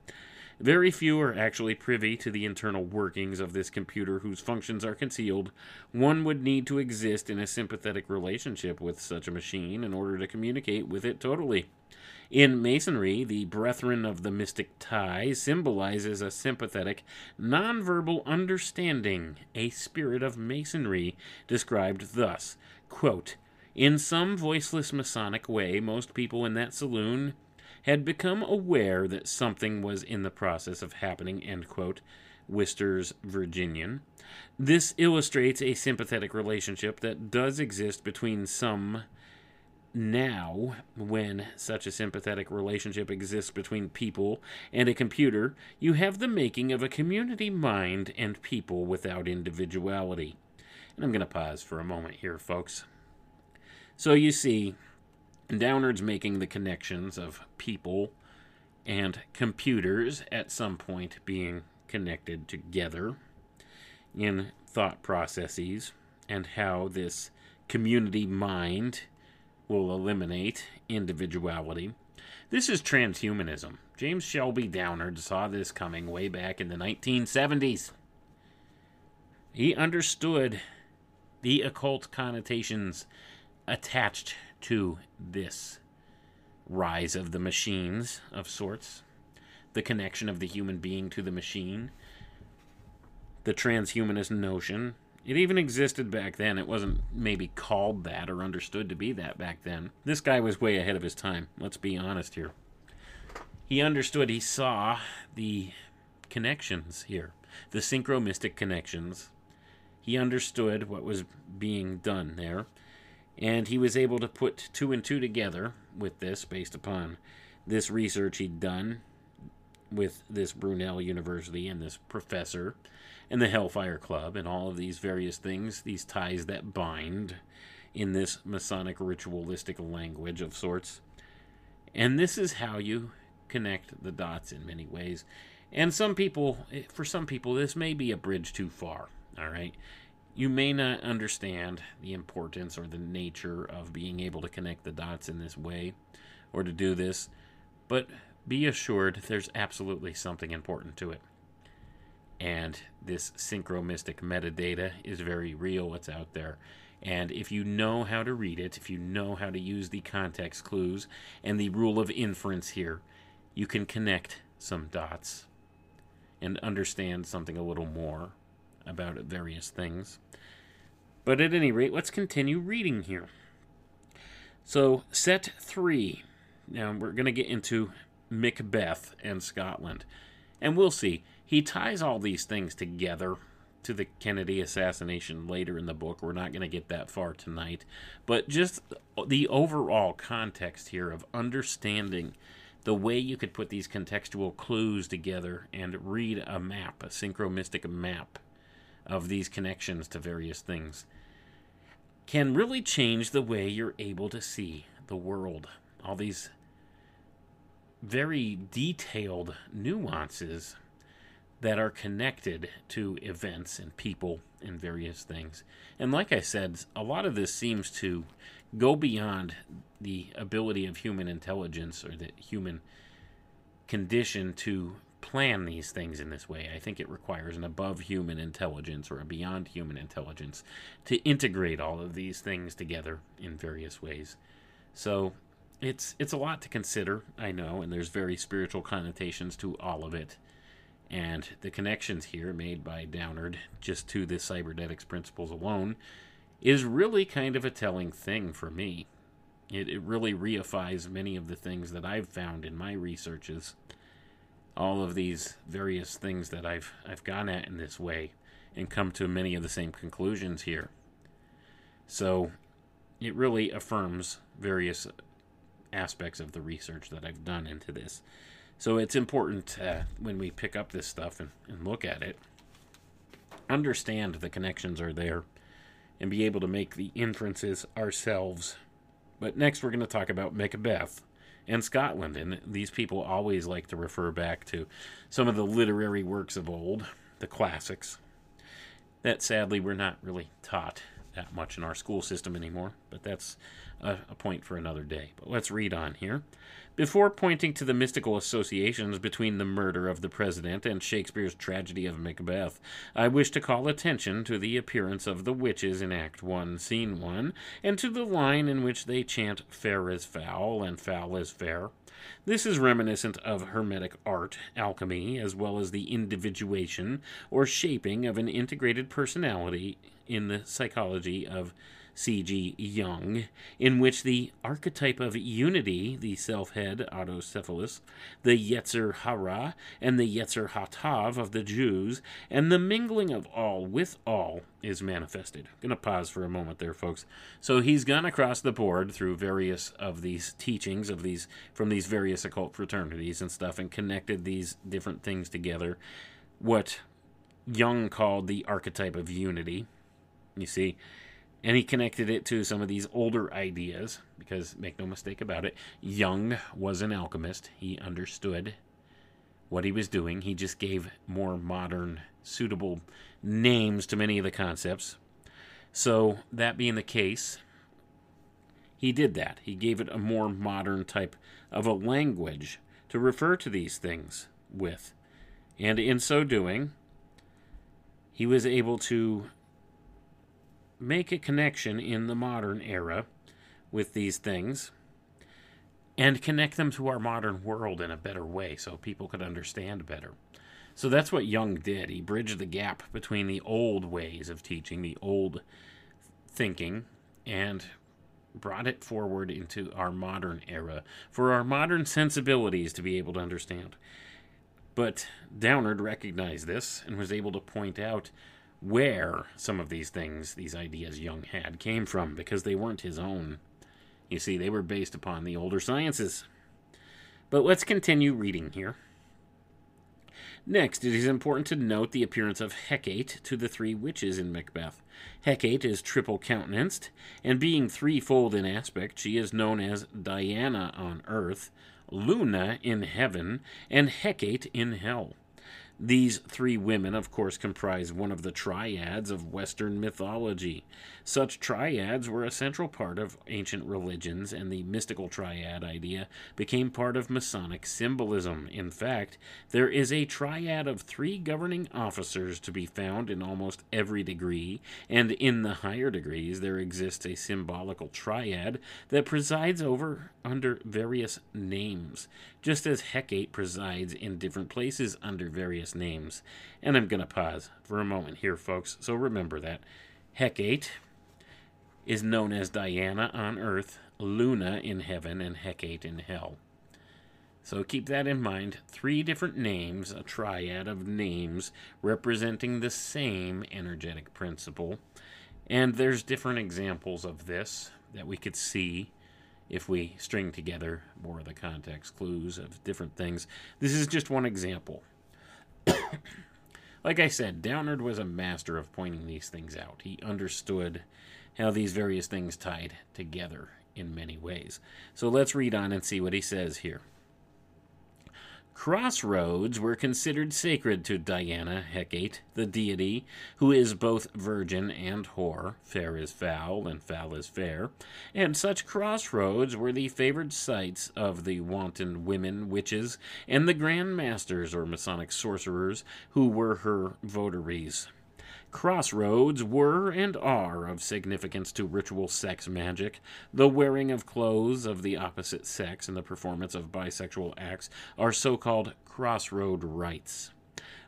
Very few are actually privy to the internal workings of this computer whose functions are concealed. One would need to exist in a sympathetic relationship with such a machine in order to communicate with it totally. In Masonry, the Brethren of the Mystic Tie symbolizes a sympathetic, nonverbal understanding, a spirit of Masonry, described thus quote, In some voiceless Masonic way, most people in that saloon had become aware that something was in the process of happening, end quote. Wister's Virginian. This illustrates a sympathetic relationship that does exist between some now, when such a sympathetic relationship exists between people and a computer, you have the making of a community mind and people without individuality. And I'm going to pause for a moment here, folks. So you see, Downard's making the connections of people and computers at some point being connected together in thought processes and how this community mind will eliminate individuality. This is transhumanism. James Shelby Downard saw this coming way back in the 1970s. He understood the occult connotations attached to this rise of the machines of sorts, the connection of the human being to the machine, the transhumanist notion, it even existed back then. It wasn't maybe called that or understood to be that back then. This guy was way ahead of his time. Let's be honest here. He understood, he saw the connections here, the synchromystic connections. He understood what was being done there, and he was able to put two and two together with this based upon this research he'd done with this Brunel University and this professor and the Hellfire Club and all of these various things, these ties that bind in this Masonic ritualistic language of sorts. And this is how you connect the dots in many ways. And some people, eh, for some people, this may be a bridge too far. All right. You may not understand the importance or the nature of being able to connect the dots in this way or to do this, but be assured there's absolutely something important to it. And this synchromystic metadata is very real, it's out there. And if you know how to read it, if you know how to use the context clues and the rule of inference here, you can connect some dots and understand something a little more about various things. But at any rate, let's continue reading here. So, set three. Now, we're going to get into Macbeth and Scotland. And we'll see. He ties all these things together to the Kennedy assassination later in the book. We're not going to get that far tonight. But just the overall context here of understanding the way you could put these contextual clues together and read a map, a synchromystic map of these connections to various things, can really change the way you're able to see the world. All these very detailed nuances that are connected to events and people and various things. And like I said, a lot of this seems to go beyond the ability of human intelligence or the human condition to plan these things in this way. I think it requires an above human intelligence or a beyond human intelligence to integrate all of these things together in various ways. So it's it's a lot to consider, I know, and there's very spiritual connotations to all of it. And the connections here made by Downard just to the cybernetics principles alone is really kind of a telling thing for me. It, it really reifies many of the things that I've found in my researches. All of these various things that I've I've gone at in this way and come to many of the same conclusions here. So it really affirms various aspects of the research that I've done into this. So it's important uh, when we pick up this stuff and, and look at it, understand the connections are there and be able to make the inferences ourselves. But next, we're going to talk about Macbeth and Scotland. And these people always like to refer back to some of the literary works of old, the classics, that sadly we're not really taught that much in our school system anymore. But that's a, a point for another day. But let's read on here. Before pointing to the mystical associations between the murder of the president and Shakespeare's tragedy of Macbeth, I wish to call attention to the appearance of the witches in Act 1, Scene 1, and to the line in which they chant fair is foul and foul is fair. This is reminiscent of Hermetic art, alchemy, as well as the individuation or shaping of an integrated personality in the psychology of C.G. Jung, in which the archetype of unity, the self head autocephalus, the Yetzer Hara, and the Yetzer Hatav of the Jews, and the mingling of all with all is manifested. Gonna pause for a moment there, folks. So he's gone across the board through various of these teachings of these from these various occult fraternities and stuff and connected these different things together. What Jung called the archetype of unity. You see, and he connected it to some of these older ideas because make no mistake about it Jung was an alchemist. He understood what he was doing. He just gave more modern suitable names to many of the concepts. So that being the case he did that. He gave it a more modern type of a language to refer to these things with. And in so doing he was able to make a connection in the modern era with these things and connect them to our modern world in a better way so people could understand better. So that's what Jung did. He bridged the gap between the old ways of teaching, the old thinking, and brought it forward into our modern era for our modern sensibilities to be able to understand. But Downard recognized this and was able to point out where some of these things, these ideas Jung had, came from because they weren't his own. You see, they were based upon the older sciences. But let's continue reading here. Next, it is important to note the appearance of Hecate to the three witches in Macbeth. Hecate is triple countenanced, and being threefold in aspect, she is known as Diana on earth, Luna in heaven, and Hecate in hell. These three women, of course, comprise one of the triads of Western mythology. Such triads were a central part of ancient religions, and the mystical triad idea became part of Masonic symbolism. In fact, there is a triad of three governing officers to be found in almost every degree, and in the higher degrees, there exists a symbolical triad that presides over under various names, just as Hecate presides in different places under various names. And I'm going to pause for a moment here, folks, so remember that. Hecate is known as Diana on earth, Luna in heaven, and Hecate in hell. So keep that in mind. Three different names, a triad of names representing the same energetic principle. And there's different examples of this that we could see if we string together more of the context clues of different things. This is just one example. like I said, Downard was a master of pointing these things out. He understood how these various things tied together in many ways. So let's read on and see what he says here. Crossroads were considered sacred to Diana, Hecate, the deity, who is both virgin and whore, fair is foul, and foul is fair, and such crossroads were the favored sites of the wanton women witches and the grand masters or Masonic sorcerers who were her votaries. Crossroads were and are of significance to ritual sex magic. The wearing of clothes of the opposite sex and the performance of bisexual acts are so called crossroad rites.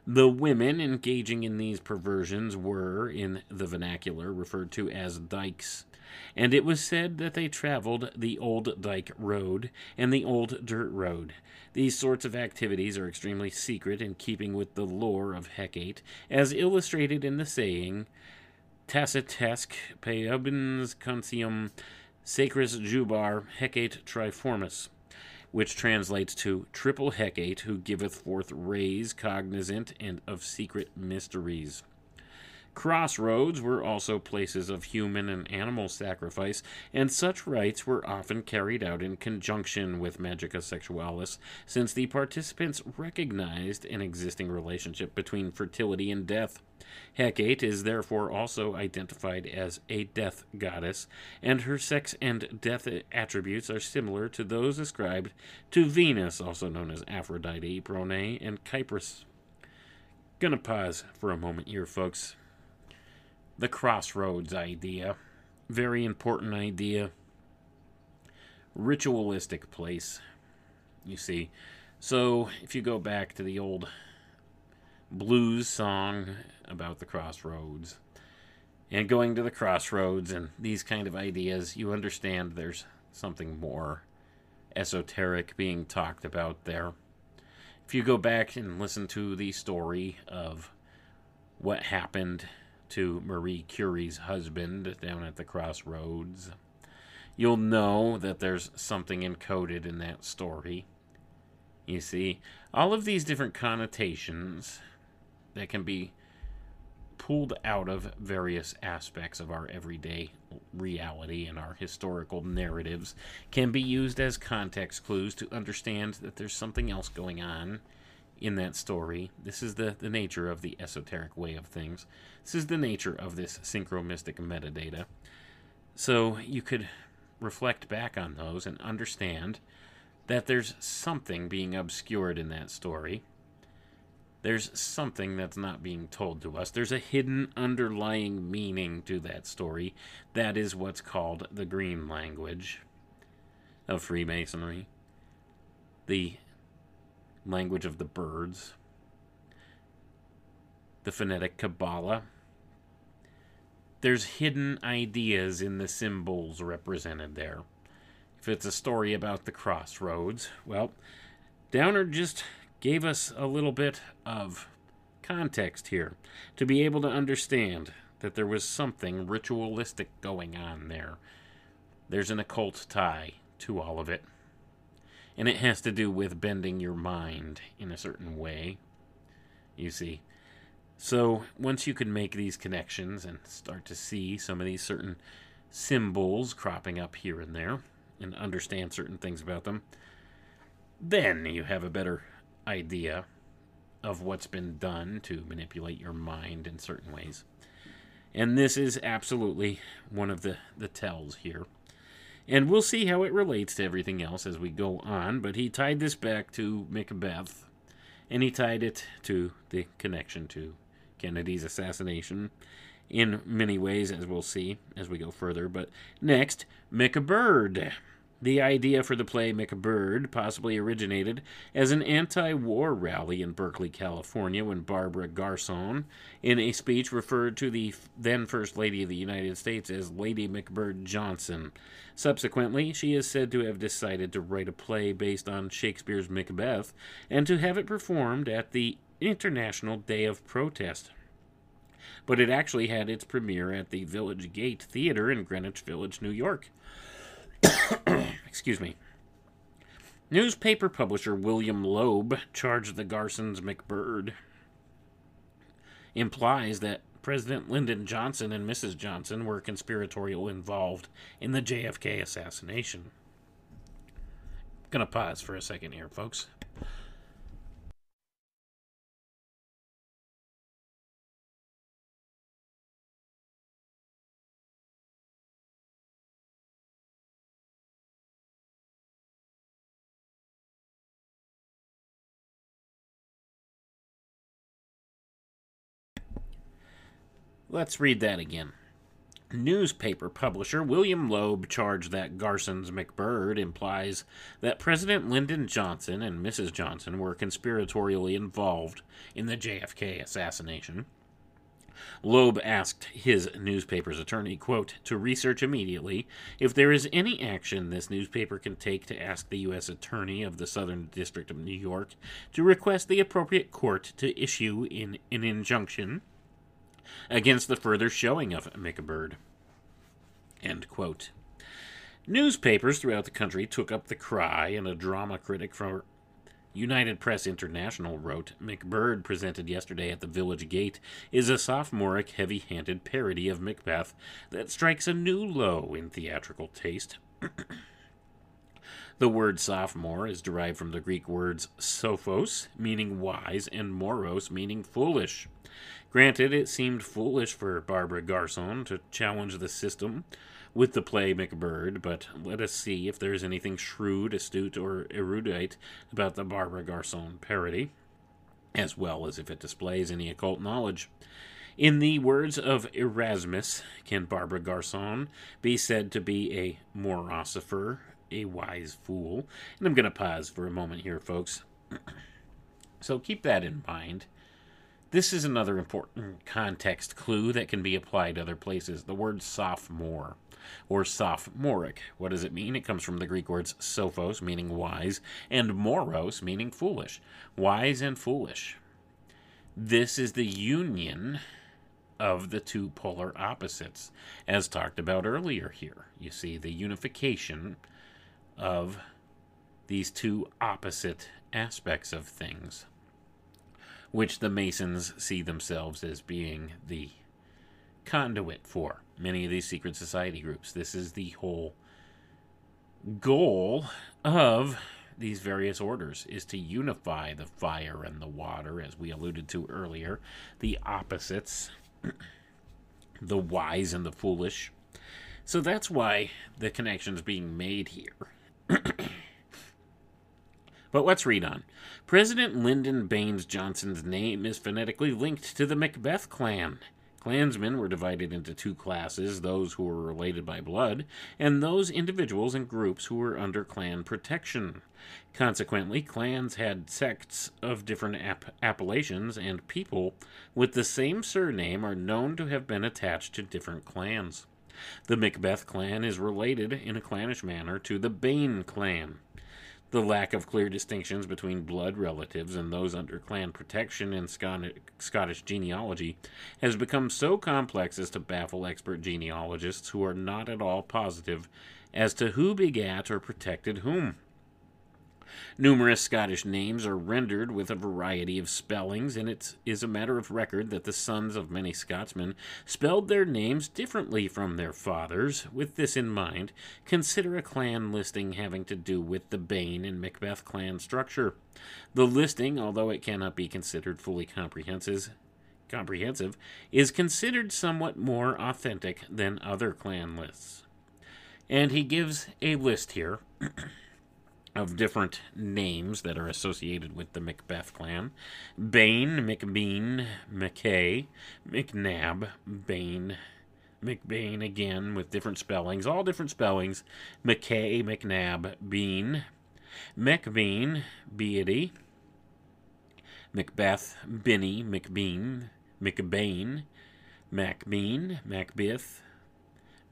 The women engaging in these perversions were, in the vernacular, referred to as dykes, and it was said that they traveled the old dyke road and the old dirt road. These sorts of activities are extremely secret in keeping with the lore of Hecate, as illustrated in the saying Tacitesque Peobens Contium Sacris Jubar Hecate Triformis, which translates to Triple Hecate, who giveth forth rays cognizant and of secret mysteries. Crossroads were also places of human and animal sacrifice, and such rites were often carried out in conjunction with Magica Sexualis, since the participants recognized an existing relationship between fertility and death. Hecate is therefore also identified as a death goddess, and her sex and death attributes are similar to those ascribed to Venus, also known as Aphrodite, Prone, and Kypris. Gonna pause for a moment here, folks the crossroads idea. Very important idea. Ritualistic place, you see. So, if you go back to the old blues song about the crossroads, and going to the crossroads and these kind of ideas, you understand there's something more esoteric being talked about there. If you go back and listen to the story of what happened to Marie Curie's husband down at the crossroads, you'll know that there's something encoded in that story. You see, all of these different connotations that can be pulled out of various aspects of our everyday reality and our historical narratives can be used as context clues to understand that there's something else going on in that story. This is the, the nature of the esoteric way of things. This is the nature of this synchromystic metadata. So you could reflect back on those and understand that there's something being obscured in that story there's something that's not being told to us. There's a hidden underlying meaning to that story. That is what's called the green language of Freemasonry, the language of the birds, the phonetic Kabbalah. There's hidden ideas in the symbols represented there. If it's a story about the crossroads, well, Downard just gave us a little bit of context here to be able to understand that there was something ritualistic going on there. There's an occult tie to all of it. And it has to do with bending your mind in a certain way. You see. So, once you can make these connections and start to see some of these certain symbols cropping up here and there and understand certain things about them, then you have a better idea of what's been done to manipulate your mind in certain ways. And this is absolutely one of the, the tells here. And we'll see how it relates to everything else as we go on, but he tied this back to Macbeth, and he tied it to the connection to Kennedy's assassination in many ways, as we'll see as we go further. But next, Bird. The idea for the play McBird possibly originated as an anti war rally in Berkeley, California, when Barbara Garson, in a speech, referred to the then First Lady of the United States as Lady McBird Johnson. Subsequently, she is said to have decided to write a play based on Shakespeare's Macbeth and to have it performed at the International Day of Protest but it actually had its premiere at the Village Gate Theater in Greenwich Village, New York. Excuse me. Newspaper publisher William Loeb charged the Garsons McBird. Implies that President Lyndon Johnson and Mrs. Johnson were conspiratorial involved in the JFK assassination. Gonna pause for a second here, folks. Let's read that again. Newspaper publisher William Loeb charged that Garson's McBird implies that President Lyndon Johnson and Mrs. Johnson were conspiratorially involved in the JFK assassination. Loeb asked his newspaper's attorney, quote, to research immediately if there is any action this newspaper can take to ask the U.S. Attorney of the Southern District of New York to request the appropriate court to issue in an injunction against the further showing of McBird. End quote. Newspapers throughout the country took up the cry, and a drama critic from United Press International wrote McBird, presented yesterday at the Village Gate, is a sophomoric, heavy handed parody of Macbeth that strikes a new low in theatrical taste. the word sophomore is derived from the Greek words sophos, meaning wise, and moros, meaning foolish. Granted, it seemed foolish for Barbara Garson to challenge the system with the play McBird, but let us see if there is anything shrewd, astute, or erudite about the Barbara Garson parody, as well as if it displays any occult knowledge. In the words of Erasmus, can Barbara Garson be said to be a morosifer, a wise fool? And I'm going to pause for a moment here, folks. so keep that in mind This is another important context clue that can be applied to other places. The word sophomore or sophomoric. What does it mean? It comes from the Greek words sophos, meaning wise, and moros, meaning foolish. Wise and foolish. This is the union of the two polar opposites, as talked about earlier here. You see the unification of these two opposite aspects of things, which the Masons see themselves as being the conduit for many of these secret society groups. This is the whole goal of these various orders is to unify the fire and the water as we alluded to earlier the opposites the wise and the foolish so that's why the connection's being made here but let's read on president lyndon baines johnson's name is phonetically linked to the macbeth clan Clansmen were divided into two classes those who were related by blood, and those individuals and groups who were under clan protection. Consequently, clans had sects of different app- appellations, and people with the same surname are known to have been attached to different clans. The Macbeth clan is related in a clannish manner to the Bain clan. The lack of clear distinctions between blood relatives and those under clan protection in Scottish genealogy has become so complex as to baffle expert genealogists who are not at all positive as to who begat or protected whom. Numerous Scottish names are rendered with a variety of spellings, and it is a matter of record that the sons of many Scotsmen spelled their names differently from their fathers. With this in mind, consider a clan listing having to do with the Bain and Macbeth clan structure. The listing, although it cannot be considered fully comprehensive, comprehensive, is considered somewhat more authentic than other clan lists. And he gives a list here of different names that are associated with the Macbeth clan Bain, McBean, McKay, McNab, Bain, McBain again with different spellings, all different spellings. McKay, McNab, Bean, McBean, Beatty, Macbeth, Binny, McBean, McBain, MacBean, Macbeth,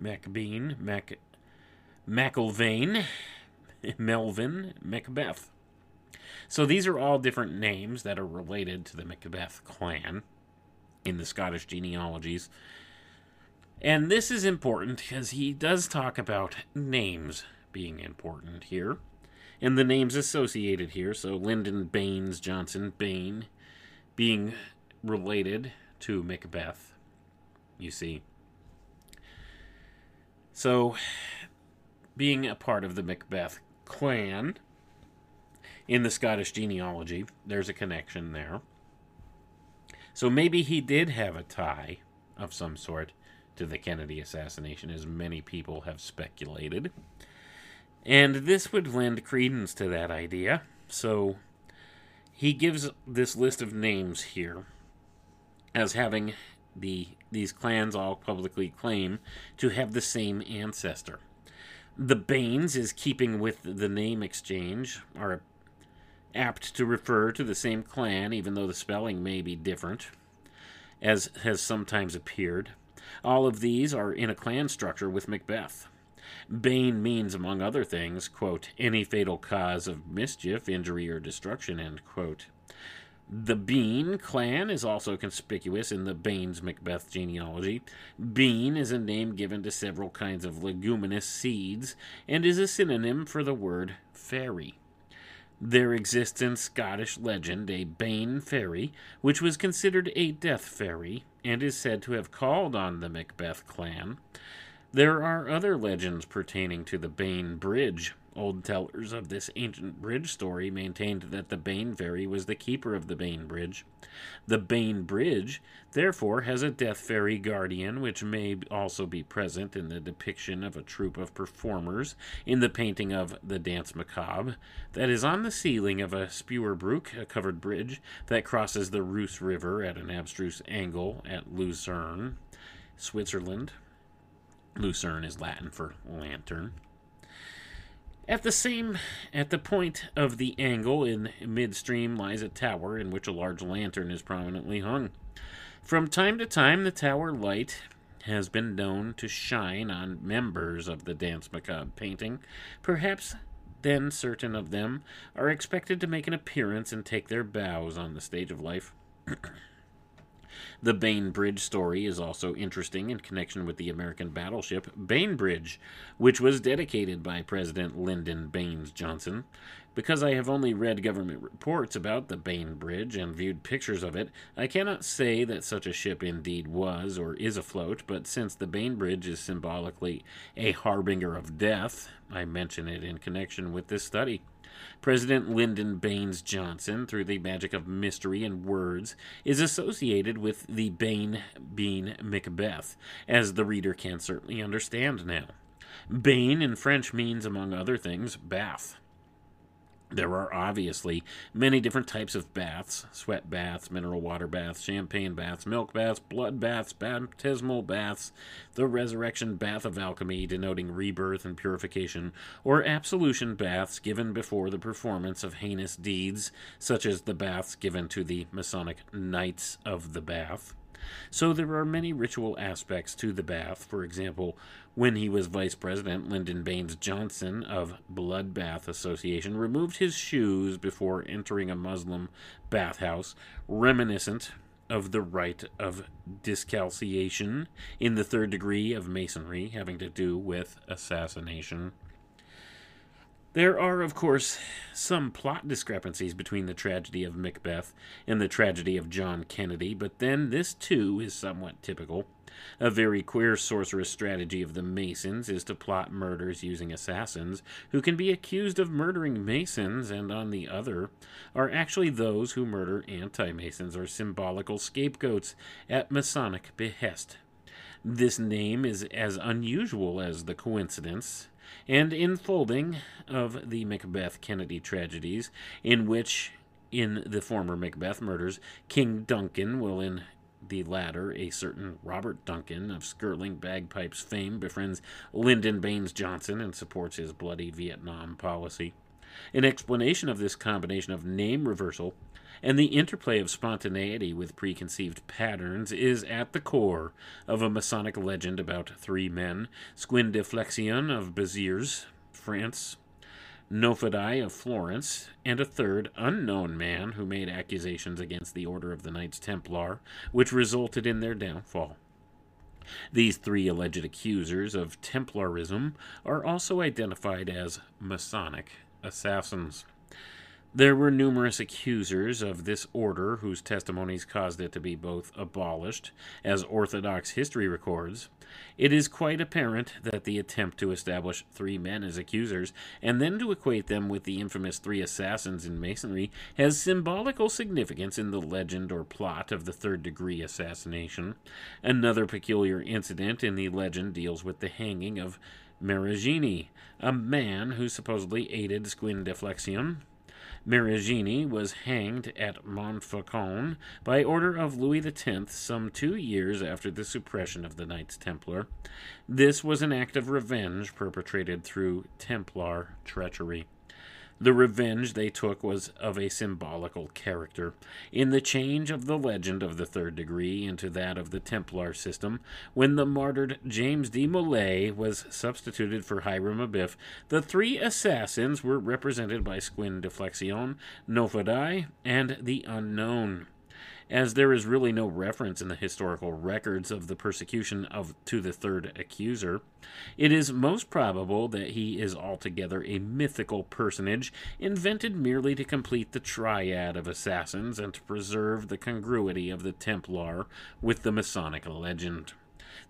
MacBean, Mac, McIlvain, Melvin Macbeth. So these are all different names that are related to the Macbeth clan in the Scottish genealogies. And this is important because he does talk about names being important here. And the names associated here, so Lyndon Baines Johnson Bain being related to Macbeth, you see. So, being a part of the Macbeth clan in the Scottish genealogy. There's a connection there. So maybe he did have a tie of some sort to the Kennedy assassination, as many people have speculated. And this would lend credence to that idea. So he gives this list of names here as having the these clans all publicly claim to have the same ancestor. The Baines is keeping with the name exchange, are apt to refer to the same clan, even though the spelling may be different, as has sometimes appeared. All of these are in a clan structure with Macbeth. Bain means, among other things, quote, any fatal cause of mischief, injury, or destruction, end quote. The Bean clan is also conspicuous in the Baines Macbeth genealogy. Bean is a name given to several kinds of leguminous seeds and is a synonym for the word fairy. There exists in Scottish legend a Bain fairy, which was considered a death fairy and is said to have called on the Macbeth clan. There are other legends pertaining to the Bain Bridge, Old tellers of this ancient bridge story maintained that the Bain fairy was the keeper of the Bain Bridge. The Bain Bridge, therefore, has a death fairy guardian, which may also be present in the depiction of a troupe of performers in the painting of The Danse Macabre that is on the ceiling of a Spewerbrook, a covered bridge that crosses the Reuss River at an abstruse angle at Lucerne, Switzerland. Lucerne is Latin for lantern. At the same, at the point of the angle in midstream lies a tower in which a large lantern is prominently hung. From time to time, the tower light has been known to shine on members of the Danse Macabre painting. Perhaps then certain of them are expected to make an appearance and take their bows on the stage of life. The Bainbridge story is also interesting in connection with the American battleship Bainbridge, which was dedicated by President Lyndon Baines Johnson. Because I have only read government reports about the Bainbridge and viewed pictures of it, I cannot say that such a ship indeed was or is afloat, but since the Bainbridge is symbolically a harbinger of death, I mention it in connection with this study. President Lyndon Baines Johnson, through the magic of mystery and words, is associated with the Bain Bean Macbeth, as the reader can certainly understand now. Bain in French means, among other things, bath. There are obviously many different types of baths sweat baths, mineral water baths, champagne baths, milk baths, blood baths, baptismal baths, the resurrection bath of alchemy, denoting rebirth and purification, or absolution baths given before the performance of heinous deeds, such as the baths given to the Masonic Knights of the Bath. So there are many ritual aspects to the bath. For example, when he was vice president, Lyndon Baines Johnson of Bloodbath Association removed his shoes before entering a Muslim bathhouse, reminiscent of the rite of discalciation in the third degree of Masonry, having to do with assassination. There are, of course, some plot discrepancies between the tragedy of Macbeth and the tragedy of John Kennedy, but then this too is somewhat typical. A very queer sorcerous strategy of the Masons is to plot murders using assassins who can be accused of murdering Masons, and on the other are actually those who murder anti Masons or symbolical scapegoats at Masonic behest. This name is as unusual as the coincidence and enfolding of the Macbeth Kennedy tragedies, in which, in the former Macbeth murders, King Duncan will in the latter, a certain Robert Duncan of Skirling bagpipes fame befriends Lyndon Baines Johnson and supports his bloody Vietnam policy. An explanation of this combination of name reversal and the interplay of spontaneity with preconceived patterns is at the core of a Masonic legend about three men Squin de Flexion of Béziers, France, Noffo Dei of Florence, and a third, unknown man who made accusations against the Order of the Knights Templar, which resulted in their downfall. These three alleged accusers of Templarism are also identified as Masonic assassins. There were numerous accusers of this order whose testimonies caused it to be both abolished, as Orthodox history records. It is quite apparent that the attempt to establish three men as accusers, and then to equate them with the infamous three assassins in Masonry, has symbolical significance in the legend or plot of the third degree assassination. Another peculiar incident in the legend deals with the hanging of Marigny, a man who supposedly aided Squin de was hanged at Montfaucon by order of Louis X some two years after the suppression of the Knights Templar. This was an act of revenge perpetrated through Templar treachery. The revenge they took was of a symbolical character. In the change of the legend of the third degree into that of the Templar system, when the martyred James de Molay was substituted for Hiram Abiff, the three assassins were represented by Squin de Flexion, Noffo Dei, and the Unknown as there is really no reference in the historical records of the persecution of to the third accuser, it is most probable that he is altogether a mythical personage invented merely to complete the triad of assassins and to preserve the congruity of the Templar with the Masonic legend.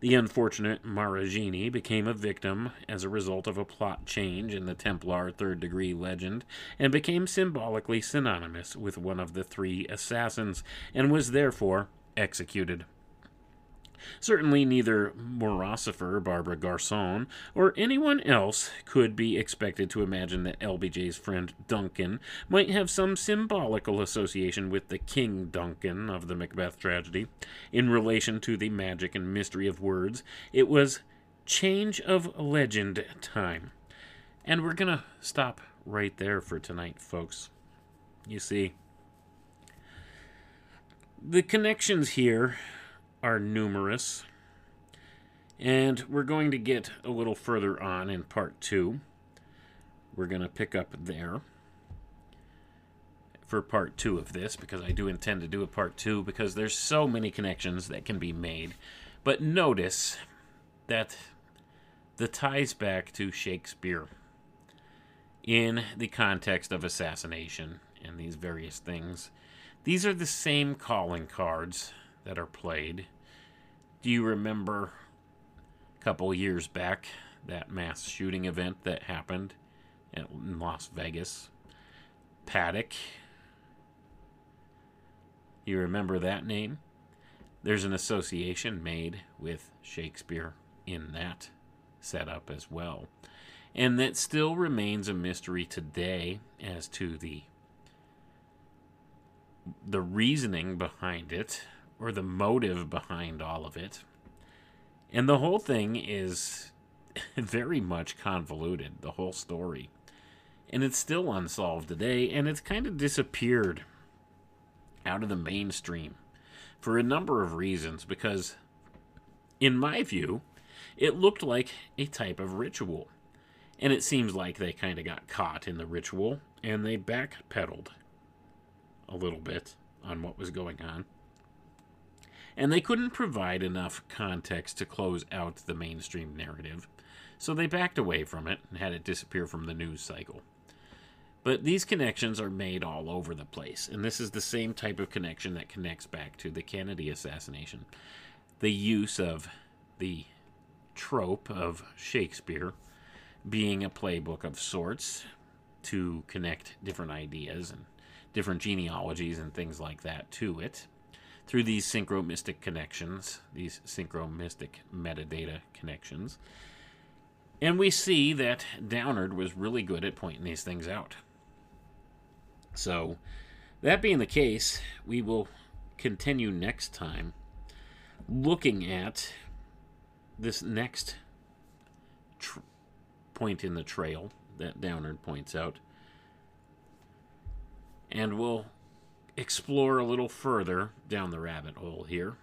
The unfortunate Maragini became a victim as a result of a plot change in the Templar third degree legend and became symbolically synonymous with one of the three assassins and was therefore executed. Certainly, neither Morosifer, Barbara Garson, or anyone else could be expected to imagine that LBJ's friend Duncan might have some symbolical association with the King Duncan of the Macbeth tragedy. In relation to the magic and mystery of words, it was change of legend time. And we're going to stop right there for tonight, folks. You see, the connections here are numerous, and we're going to get a little further on in part two. We're going to pick up there for part two of this because I do intend to do a part two because there's so many connections that can be made. But notice that the ties back to Shakespeare in the context of assassination and these various things. These are the same calling cards that are played. Do you remember a couple years back that mass shooting event that happened in Las Vegas? Paddock. You remember that name? There's an association made with Shakespeare in that setup as well. And that still remains a mystery today as to the the reasoning behind it or the motive behind all of it. And the whole thing is very much convoluted, the whole story. And it's still unsolved today, and it's kind of disappeared out of the mainstream for a number of reasons. Because, in my view, it looked like a type of ritual. And it seems like they kind of got caught in the ritual and they backpedaled a little bit on what was going on. And they couldn't provide enough context to close out the mainstream narrative, so they backed away from it and had it disappear from the news cycle. But these connections are made all over the place, and this is the same type of connection that connects back to the Kennedy assassination. The use of the trope of Shakespeare being a playbook of sorts to connect different ideas and different genealogies and things like that to it through these synchromystic connections, these synchromystic metadata connections. And we see that Downard was really good at pointing these things out. So, that being the case, we will continue next time looking at this next tr- point in the trail that Downard points out and we'll explore a little further down the rabbit hole here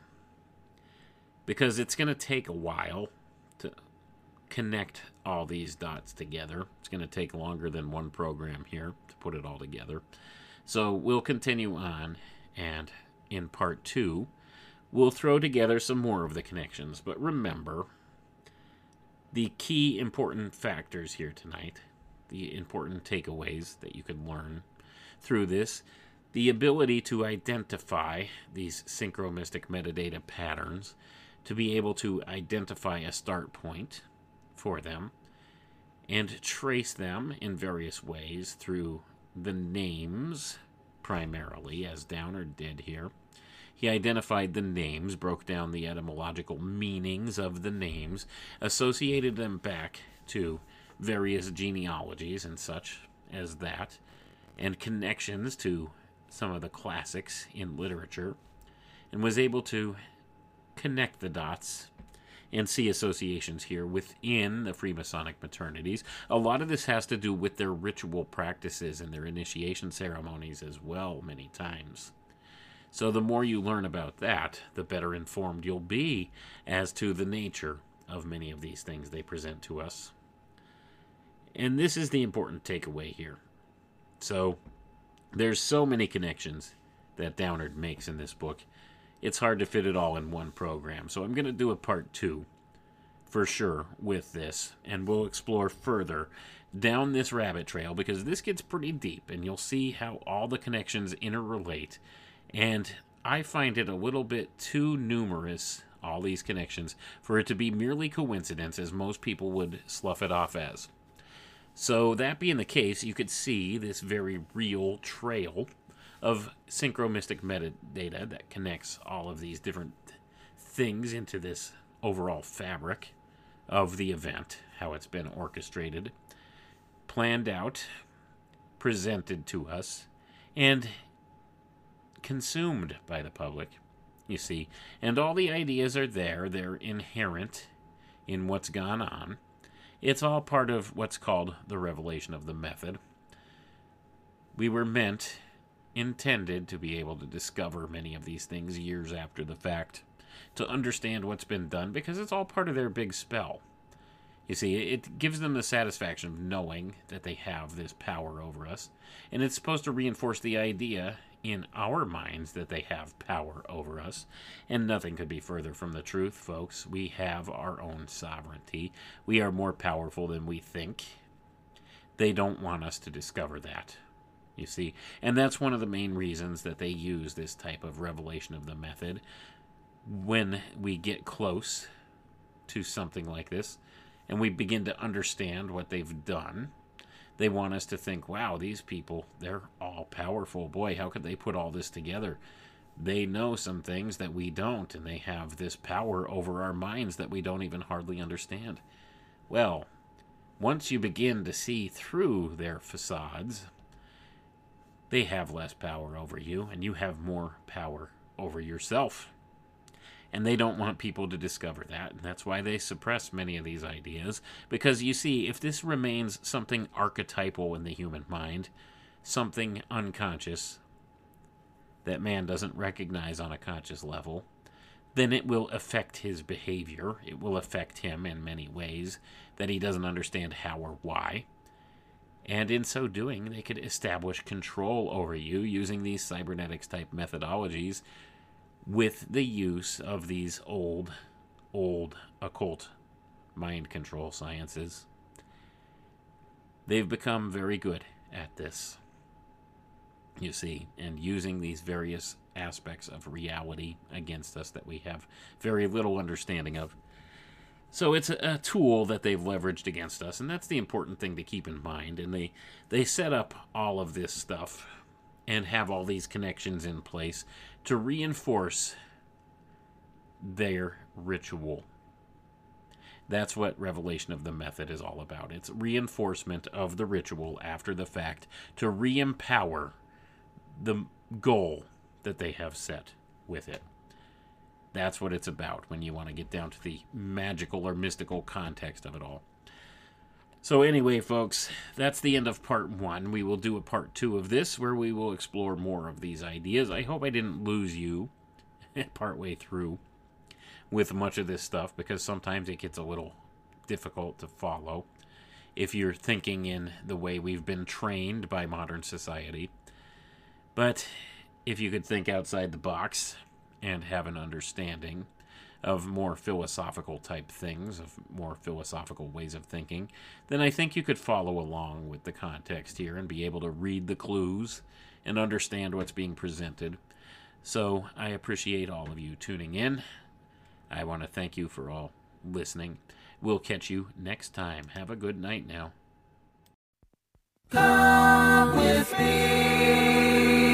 because it's going to take a while to connect all these dots together. It's going to take longer than one program here to put it all together. So we'll continue on, and in part two, we'll throw together some more of the connections. But remember, the key important factors here tonight, the important takeaways that you can learn through this the ability to identify these synchromystic metadata patterns, to be able to identify a start point for them, and trace them in various ways through the names, primarily, as Downard did here. He identified the names, broke down the etymological meanings of the names, associated them back to various genealogies and such as that, and connections to some of the classics in literature, and was able to connect the dots and see associations here within the Freemasonic fraternities. A lot of this has to do with their ritual practices and their initiation ceremonies as well, many times. So, the more you learn about that, the better informed you'll be as to the nature of many of these things they present to us. And this is the important takeaway here. So there's so many connections that Downard makes in this book. It's hard to fit it all in one program. So I'm going to do a part two for sure with this, and we'll explore further down this rabbit trail because this gets pretty deep, and you'll see how all the connections interrelate. And I find it a little bit too numerous, all these connections, for it to be merely coincidence, as most people would slough it off as. So, that being the case, you could see this very real trail of synchromystic metadata that connects all of these different things into this overall fabric of the event, how it's been orchestrated, planned out, presented to us, and consumed by the public. You see, and all the ideas are there, they're inherent in what's gone on It's all part of what's called the revelation of the method. We were meant, intended to be able to discover many of these things years after the fact, to understand what's been done, because it's all part of their big spell. You see, it gives them the satisfaction of knowing that they have this power over us, and it's supposed to reinforce the idea in our minds that they have power over us. And nothing could be further from the truth, folks. We have our own sovereignty. We are more powerful than we think. They don't want us to discover that. You see, and that's one of the main reasons that they use this type of revelation of the method. When we get close to something like this and we begin to understand what they've done, they want us to think, wow, these people, they're all powerful. Boy, how could they put all this together? They know some things that we don't, and they have this power over our minds that we don't even hardly understand. Well, once you begin to see through their facades, they have less power over you, and you have more power over yourself. And they don't want people to discover that. And that's why they suppress many of these ideas. Because you see, if this remains something archetypal in the human mind, something unconscious that man doesn't recognize on a conscious level, then it will affect his behavior. It will affect him in many ways that he doesn't understand how or why. And in so doing, they could establish control over you using these cybernetics type methodologies with the use of these old, old occult mind control sciences. They've become very good at this, you see, and using these various aspects of reality against us that we have very little understanding of. So it's a, tool that they've leveraged against us, and that's the important thing to keep in mind. And they they set up all of this stuff and have all these connections in place to reinforce their ritual. That's what Revelation of the Method is all about. It's reinforcement of the ritual after the fact to re empower the goal that they have set with it. That's what it's about when you want to get down to the magical or mystical context of it all. So, anyway, folks, that's the end of part one. We will do a part two of this where we will explore more of these ideas. I hope I didn't lose you partway through with much of this stuff because sometimes it gets a little difficult to follow if you're thinking in the way we've been trained by modern society. But if you could think outside the box and have an understanding of more philosophical type things, of more philosophical ways of thinking, then I think you could follow along with the context here and be able to read the clues and understand what's being presented. So I appreciate all of you tuning in. I want to thank you for all listening. We'll catch you next time. Have a good night now. Come with me.